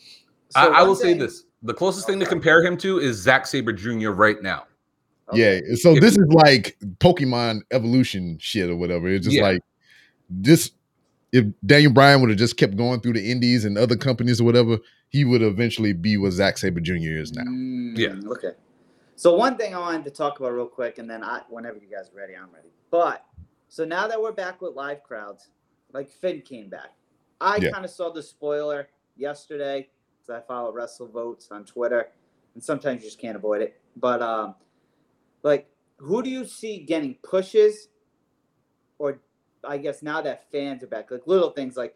Speaker 3: So
Speaker 2: I
Speaker 3: one
Speaker 2: will say this: the closest thing to compare him to is Zack Sabre Jr. right now.
Speaker 3: Okay.
Speaker 1: Yeah, so
Speaker 2: If
Speaker 1: this
Speaker 2: you-
Speaker 1: is like Pokemon evolution shit or whatever. It's just
Speaker 2: Yeah.
Speaker 1: like this. If Daniel Bryan would have just kept going through the indies and other companies or whatever, he would eventually be what Zack Sabre Jr. is now.
Speaker 2: Yeah.
Speaker 3: Mm, Okay. So one thing I wanted to talk about real quick, and then I, whenever you guys are ready, I'm ready. But so now that we're back with live crowds, like Finn came back. I
Speaker 1: Yeah.
Speaker 3: kind of saw the spoiler yesterday because I follow WrestleVotes on Twitter, and sometimes you just can't avoid it. But um, like, who do you see getting pushes, or I guess now that fans are back, like little things like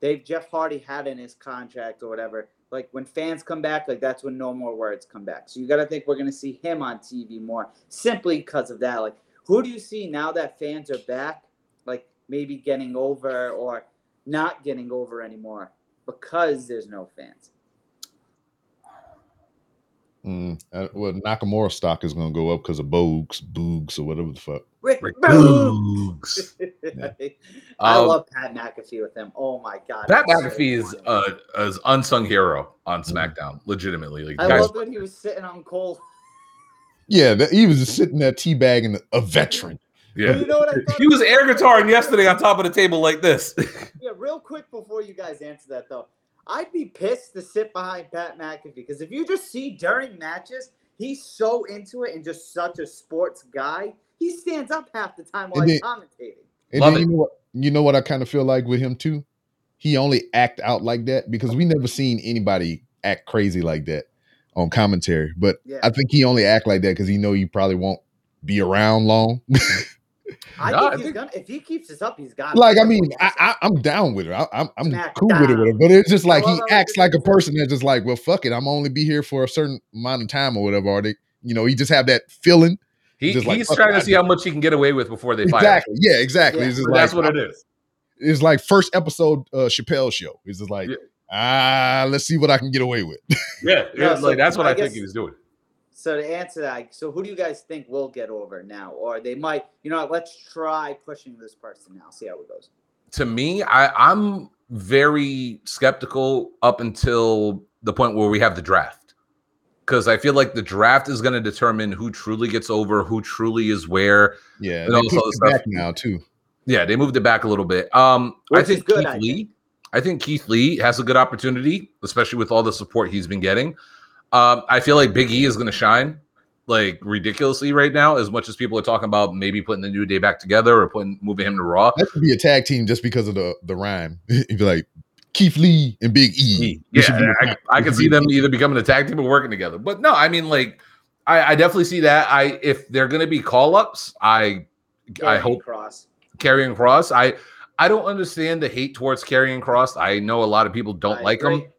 Speaker 3: they've Jeff Hardy had in his contract or whatever. Like when fans come back, like that's when no more words come back. So you got to think we're going to see him on TV more simply because of that. Like who do you see now that fans are back? Like maybe getting over or not getting over anymore because there's no fans.
Speaker 1: Mm, well, Nakamura stock is going to go up because of Bogues, Boogs, or whatever the fuck.
Speaker 3: Rick
Speaker 2: Rick
Speaker 3: Boogs.
Speaker 2: Boogs.
Speaker 3: I
Speaker 2: Um,
Speaker 3: love Pat McAfee with him. Oh my god.
Speaker 2: Pat
Speaker 3: it's so
Speaker 2: McAfee is
Speaker 3: funny.
Speaker 2: uh is unsung hero on SmackDown. Legitimately, like
Speaker 3: I
Speaker 2: guys,
Speaker 3: love that he was sitting on Cole.
Speaker 1: Yeah, that, he was just sitting there teabagging a veteran.
Speaker 2: yeah.
Speaker 3: You know what I thought?
Speaker 2: He was air guitaring yesterday on top of the table like this.
Speaker 3: Yeah, real quick before you guys answer that though, I'd be pissed to sit behind Pat McAfee because if you just see during matches, he's so into it and just such a sports guy. He stands up half the time while
Speaker 1: And
Speaker 3: he's
Speaker 1: then-
Speaker 3: commentating.
Speaker 1: And
Speaker 2: Love
Speaker 1: then
Speaker 2: it.
Speaker 1: you know what? You know what I kind of feel like with him too. He only act out like that because we never seen anybody act crazy like that on commentary. But
Speaker 3: Yeah.
Speaker 1: I think he only act like that because he know you probably won't be around long.
Speaker 3: I
Speaker 2: No,
Speaker 3: think
Speaker 2: I
Speaker 3: he's
Speaker 2: think-
Speaker 3: gonna if he keeps this up, he's got
Speaker 1: like I mean, I, I I'm down with it. I, I'm I'm cool with it with it. But it's just like he acts like a
Speaker 3: does that.
Speaker 1: person that's just like, well, fuck it. I'm only be here for a certain amount of time or whatever. Or they, you know, he just have that feeling.
Speaker 2: He,
Speaker 1: Just like,
Speaker 2: he's trying to see how much he can get away with before they fire. him.
Speaker 1: Exactly. Yeah. Exactly.
Speaker 3: Yeah.
Speaker 1: It's like
Speaker 2: that's what it is.
Speaker 1: it's like first episode uh Chappelle show. It's just like
Speaker 2: Yeah.
Speaker 1: ah, let's see what I can get away with.
Speaker 2: Yeah,
Speaker 3: No,
Speaker 2: yeah,
Speaker 3: so
Speaker 2: like that's what
Speaker 3: I
Speaker 2: I, think
Speaker 3: guess-
Speaker 2: he was doing.
Speaker 3: So to answer that, so who do you guys think will get over now? Or they might, you know, let's try pushing this person now, see how it goes.
Speaker 2: To me, I, I'm very skeptical up until the point where we have the draft. Because I feel like the draft is going to determine who truly gets over, who truly is where.
Speaker 1: Yeah,
Speaker 2: And
Speaker 1: they
Speaker 2: all this
Speaker 1: pushed
Speaker 2: other
Speaker 1: it
Speaker 2: stuff.
Speaker 1: back now too.
Speaker 2: Yeah, they moved it back a little bit. Um, I
Speaker 3: Which is
Speaker 2: think
Speaker 3: good,
Speaker 2: Keith
Speaker 3: I
Speaker 2: Lee.
Speaker 3: think.
Speaker 2: I think Keith Lee has a good opportunity, especially with all the support he's been getting. Um, I feel like Big E is going to shine like ridiculously right now. As much as people are talking about maybe putting the New Day back together or putting moving him to Raw.
Speaker 1: That should be a tag team just because of the the rhyme. It'd be like Keith Lee and Big E. It
Speaker 2: Yeah,
Speaker 1: a
Speaker 2: I,
Speaker 1: tag-
Speaker 2: I
Speaker 1: it
Speaker 2: can see
Speaker 1: be a
Speaker 2: them either becoming a tag team or working together. But no, I mean, like, I, I definitely see that. I if they're going to be call ups, I I
Speaker 3: Karrion
Speaker 2: hope
Speaker 3: Kross.
Speaker 2: Karrion Kross. I I don't understand the hate towards Karrion Kross. I know a lot of people don't
Speaker 3: I
Speaker 2: like
Speaker 3: agree.
Speaker 2: him.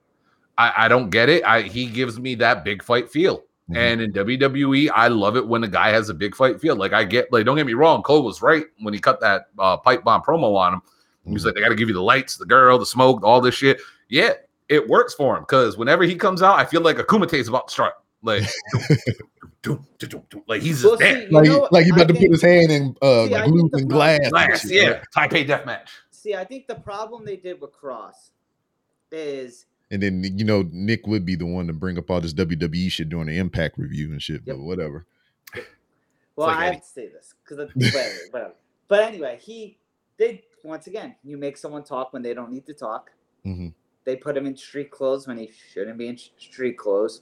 Speaker 2: I, I don't get it. I he gives me that big fight feel.
Speaker 1: Mhm.
Speaker 2: And in WWE, I love it when a guy has a big fight feel. Like I get, like, don't get me wrong, Cole was right when he cut that uh, pipe bomb promo on him. He was
Speaker 1: Mhm.
Speaker 2: like, they got to give you the lights, the girl, the smoke, all this shit. Yeah, it works for him because whenever he comes out, I feel like a Kumite is about to start. Like, doom, doom, doom, doom. like he's
Speaker 3: Well,
Speaker 2: just
Speaker 3: see,
Speaker 2: there.
Speaker 3: you
Speaker 1: like
Speaker 3: know,
Speaker 1: like he
Speaker 3: I
Speaker 1: about to
Speaker 3: think-
Speaker 1: put his hand in uh
Speaker 3: See, I
Speaker 1: glue and
Speaker 3: problem-
Speaker 1: glass. and
Speaker 2: Glass,
Speaker 1: shit,
Speaker 2: yeah,
Speaker 1: right?
Speaker 2: Taipei death match.
Speaker 3: See, I think the problem they did with Kross is
Speaker 1: And then you know Nick would be the one to bring up all this WWE shit during the Impact review and shit.
Speaker 3: Yep.
Speaker 1: But whatever.
Speaker 3: well,
Speaker 2: like
Speaker 3: I
Speaker 2: Eddie.
Speaker 3: have to say this because whatever, whatever. But anyway, he they once again you make someone talk when they don't need to talk.
Speaker 1: Mhm.
Speaker 3: They put him in street clothes when he shouldn't be in street clothes.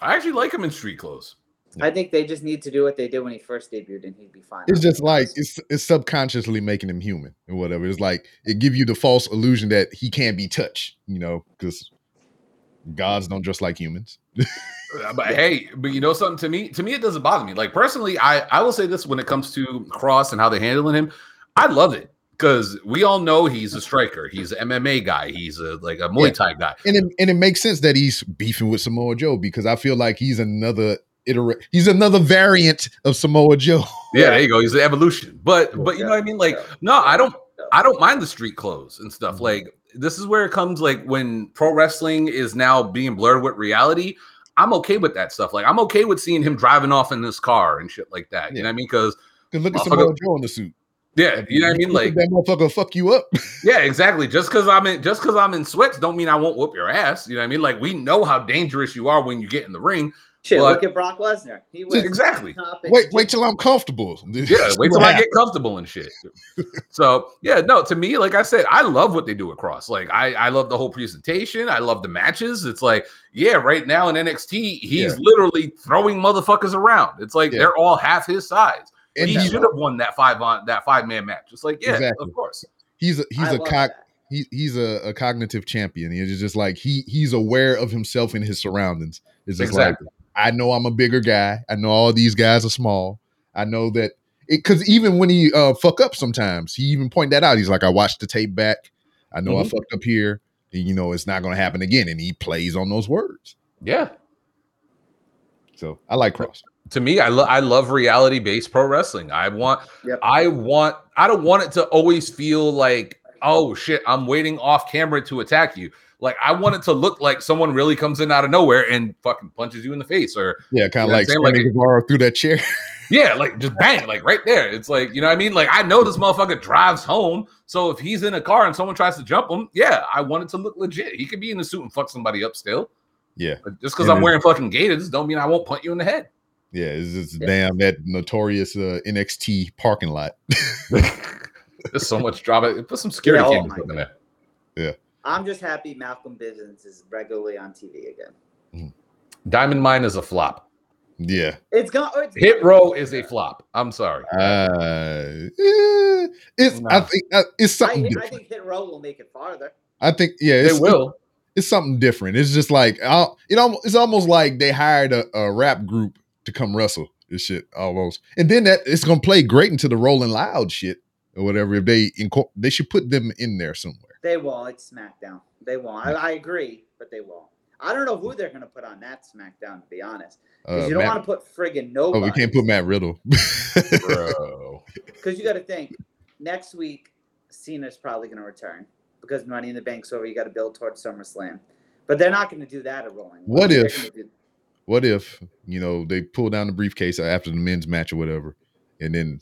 Speaker 2: I actually like him in street clothes.
Speaker 3: I think they just need to do what they did when he first debuted, and he'd be fine.
Speaker 1: It's just like it's it's subconsciously making him human and whatever. It's like it give you the false illusion that he can't be touched, you know, because gods don't dress like humans.
Speaker 2: Uh, But hey, but you know something to me, to me, it doesn't bother me. Like personally, I I will say this when it comes to Kross and how they're handling him, I love it because we all know he's a striker, he's an MMA guy, he's a like a Muay
Speaker 1: Yeah.
Speaker 2: Thai guy.
Speaker 1: and it, and it makes sense that he's beefing with Samoa Joe because I feel like he's another iterate. He's another variant of Samoa Joe.
Speaker 2: Yeah, there you go. He's the evolution. But but you know what I mean? Like, no, I don't I don't mind the street clothes and stuff.
Speaker 1: Mhm.
Speaker 2: Like this is where it comes like when pro wrestling is now being blurred with reality. I'm okay with that stuff. Like I'm okay with seeing him driving off in this car and shit like that. You know what I mean? Because
Speaker 1: look at
Speaker 2: Motherfucker-
Speaker 1: Samoa Joe in the suit.
Speaker 2: Yeah, you know what I mean? Like
Speaker 1: that motherfucker fuck you up.
Speaker 2: Yeah, exactly. Just because I'm in just because I'm in sweats don't mean I won't whoop your ass. You know what I mean? Like we know how dangerous you are when you get in the ring.
Speaker 3: Shit,
Speaker 2: But-
Speaker 3: look at Brock Lesnar. He was
Speaker 2: Exactly.
Speaker 1: wait, wait till I'm comfortable.
Speaker 2: Yeah, wait till I get comfortable and shit. So yeah, no, to me, like I said, I love what they do across. Like I, I love the whole presentation. I love the matches. It's like, yeah, right now in NXT, he's
Speaker 1: Yeah.
Speaker 2: literally throwing motherfuckers around. It's like
Speaker 1: Yeah.
Speaker 2: they're all half his size.
Speaker 1: And
Speaker 2: he should have won that five on that five man match. It's like, yeah,
Speaker 1: Exactly.
Speaker 2: of course.
Speaker 1: he's a he's
Speaker 3: I
Speaker 1: a cock. He, he's a, a cognitive champion. He's just like he he's aware of himself and his surroundings. It's just
Speaker 2: Exactly.
Speaker 1: like I know I'm a bigger guy. I know all these guys are small. I know that because even when he uh fuck up sometimes, he even point that out. He's like, I watched the tape back. I know I
Speaker 2: Mhm.
Speaker 1: fucked up here. And, you know, it's not going to happen again. And he plays on those words.
Speaker 2: Yeah.
Speaker 1: So I like Kross.
Speaker 2: To me i, lo- I love reality based pro wrestling i want
Speaker 3: Yep.
Speaker 2: i want i don't want it to always feel like oh shit, I'm waiting off camera to attack you. Like I want it to look like someone really comes in out of nowhere and fucking punches you in the face, or
Speaker 1: Yeah, kind
Speaker 2: You
Speaker 1: of
Speaker 2: know
Speaker 1: like
Speaker 2: I'm? Like
Speaker 1: Guevara through that chair.
Speaker 2: yeah, like just bang, like right there. It's like you know what I mean. Like I know this motherfucker drives home, so if he's in a car and someone tries to jump him, yeah, I want it to look legit. He could be in the suit and fuck somebody up still.
Speaker 1: Yeah.
Speaker 2: But just because I'm
Speaker 1: then-
Speaker 2: wearing fucking gators, don't mean I won't punch you in the head.
Speaker 1: Yeah, it's just
Speaker 3: Yeah.
Speaker 1: damn that notorious uh, NXT parking lot.
Speaker 2: There's so much drama. Put some security
Speaker 3: Yeah, oh
Speaker 2: cameras in there. Yeah.
Speaker 3: I'm just happy Malcolm Bivens is regularly on TV again.
Speaker 2: Diamond Mine is a flop.
Speaker 1: yeah,
Speaker 3: It's gone. oh, It's
Speaker 2: Hit Row is a flop. I'm sorry.
Speaker 1: uh, it's I think uh, it's
Speaker 3: I,
Speaker 1: something.
Speaker 3: I
Speaker 1: different.
Speaker 3: think Hit Row will make it farther.
Speaker 1: I think yeah,
Speaker 2: they
Speaker 1: it's,
Speaker 2: will.
Speaker 1: It's something different. It's just like uh, it almost it's almost like they hired a, a rap group to come wrestle this shit almost, and then that it's gonna play great into the Rolling Loud shit or whatever. If they inco- they should put them in there somewhere.
Speaker 3: They won't. It's SmackDown. They won't. I, I agree, but they won't. I don't know who they're going to put on that SmackDown, to be honest. Because
Speaker 1: Uh,
Speaker 3: you don't
Speaker 1: Matt-
Speaker 3: want to put friggin' nobody.
Speaker 1: oh, we can't put Matt Riddle.
Speaker 2: Bro.
Speaker 3: Because you got to think next week, Cena's probably going to return because Money in the Bank's over. You got to build towards SummerSlam. But they're not going to do that at Rolling.
Speaker 1: What if-
Speaker 3: gonna do-
Speaker 1: what if you know they pull down the briefcase after the men's match or whatever, and then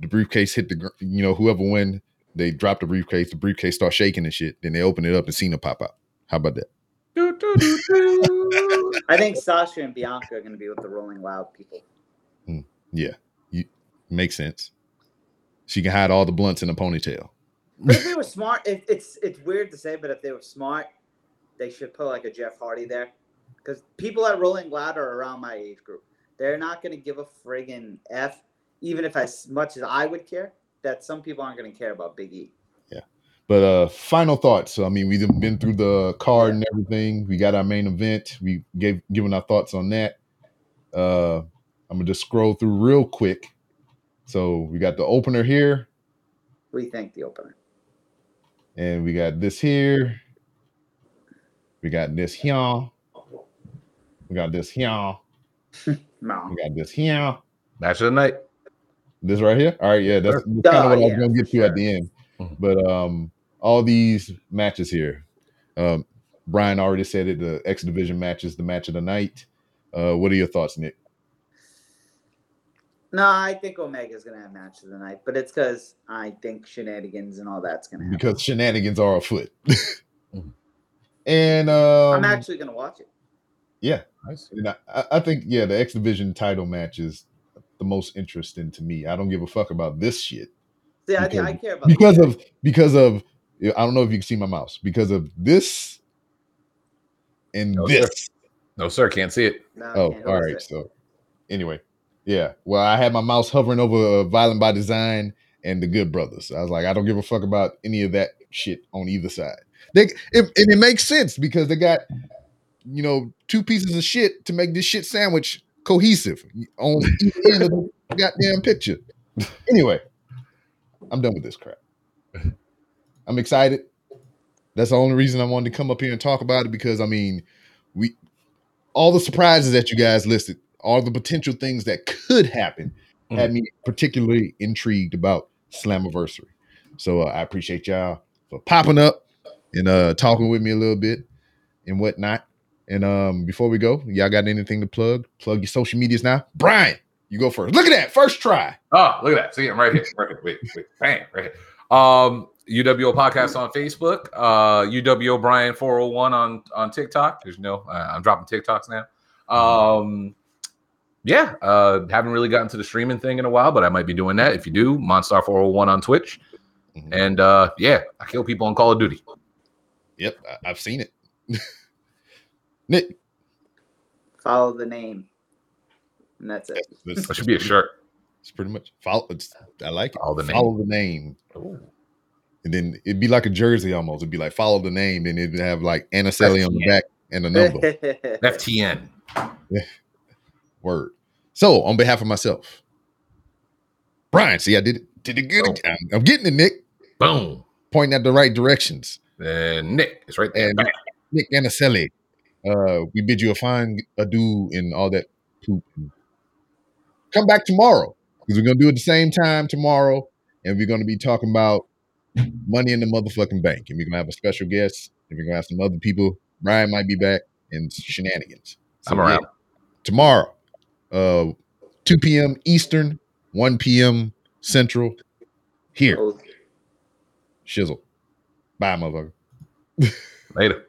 Speaker 1: the briefcase hit the you know whoever win they drop the briefcase, the briefcase start shaking and shit. Then they open it up and Cena pop out. How about that?
Speaker 2: Do, do, do, do.
Speaker 3: I think Sasha and Bianca are going to be with the Rolling Loud people.
Speaker 1: Hmm, yeah, you, makes sense. She can hide all the blunts in a ponytail.
Speaker 3: But if they were smart, it, it's it's weird to say, but if they were smart, they should put like a Jeff Hardy there, because people at Rolling Loud are around my age group. They're not going to give a friggin' f, even if as much as I would care. That some people aren't going to care about Big E.
Speaker 1: Yeah, but uh final thoughts. So, I mean, we've been through the card and everything. We got our main event. We gave given our thoughts on that. Uh I'm gonna just scroll through real quick. So we got the opener here,
Speaker 3: We think the opener.
Speaker 1: and we got this here. We got this here. We got this here.
Speaker 3: No,
Speaker 1: We got this here.
Speaker 2: Match of the night.
Speaker 1: This right here. All right, yeah, that's,
Speaker 2: Sure.
Speaker 1: that's kind of
Speaker 3: Duh,
Speaker 1: what I was gonna
Speaker 3: for
Speaker 1: get to at the end.
Speaker 2: Mhm.
Speaker 1: But um, all these matches here, um, Brian already said it. The X Division match is the match of the night. Uh, what are your thoughts, Nick?
Speaker 3: no, I think Omega's going to have match of the night, but it's because I think shenanigans and all that's going to happen.
Speaker 1: Because shenanigans are afoot.
Speaker 2: Mhm.
Speaker 1: and um,
Speaker 3: I'm actually going to watch it.
Speaker 1: Yeah,
Speaker 2: Nice.
Speaker 1: and I, I I think yeah, the X Division title match is the most interesting to me. I don't give a fuck about this shit.
Speaker 3: See, I, think I
Speaker 1: Because-
Speaker 3: care about
Speaker 1: because
Speaker 3: the-
Speaker 1: of because of I don't know if you can see my mouse because of this and
Speaker 2: No, sir.
Speaker 1: this.
Speaker 2: No, sir. Can't see it.
Speaker 3: No,
Speaker 1: Oh,
Speaker 3: can't
Speaker 1: all
Speaker 3: lose
Speaker 1: right.
Speaker 3: it.
Speaker 1: So anyway, yeah. Well, I had my mouse hovering over uh, Violent by Design and the Good Brothers. I was like, I don't give a fuck about any of that shit on either side. They it, and it makes sense because they got you know two pieces of shit to make this shit sandwich cohesive on each end of the goddamn picture. Anyway, I'm done with this crap. I'm excited. That's the only reason I wanted to come up here and talk about it because I mean, we all the surprises that you guys listed, all the potential things that could happen, had me particularly intrigued about Slammiversary. So uh, I appreciate y'all for popping up and uh talking with me a little bit and whatnot. And um before we go, y'all got anything to plug? Plug your social medias now. Brian, you go first. Look at that, first try.
Speaker 2: Oh, look at that. See, I'm right here. Right here. Wait, wait. Bang. Right here. Um, UWO podcast on Facebook. Uh, UW O'Brien 401 on on TikTok. There's no, uh, I'm dropping TikToks now. Um, yeah, uh, haven't really gotten to the streaming thing in a while, but I might be doing that. If you do, Monstar 401 on Twitch.
Speaker 1: Mhm.
Speaker 2: And uh, yeah, I kill people on Call of Duty.
Speaker 1: Yep, I've seen it. Nick,
Speaker 3: Follow the name. And that's it.
Speaker 1: that's,
Speaker 2: That should be a shirt.
Speaker 1: It's pretty much follow. It's, I like it.
Speaker 2: Follow the name.
Speaker 1: follow the name. And then it'd be like a jersey almost. It'd be like follow the name, and it'd have like Anacelli on the back and a number.
Speaker 2: FTN.
Speaker 1: Word. So on behalf of myself, Brian, see, I did it. Did it good.
Speaker 2: Oh.
Speaker 1: again. I'm getting it, Nick.
Speaker 2: Boom.
Speaker 1: Pointing at the right directions.
Speaker 2: And Nick is right there.
Speaker 1: And Nick Anacelli, uh, we bid you a fine adieu and all that poop. Come back tomorrow because we're gonna do it the same time tomorrow, and we're gonna be talking about money in the motherfucking bank. And we're gonna have a special guest, and we're gonna have some other people. Ryan might be back and shenanigans. So,
Speaker 2: I'm around.
Speaker 1: tomorrow, uh 2 p.m. Eastern, 1 p.m. Central. Here, shizzle. Bye, motherfucker.
Speaker 2: Later.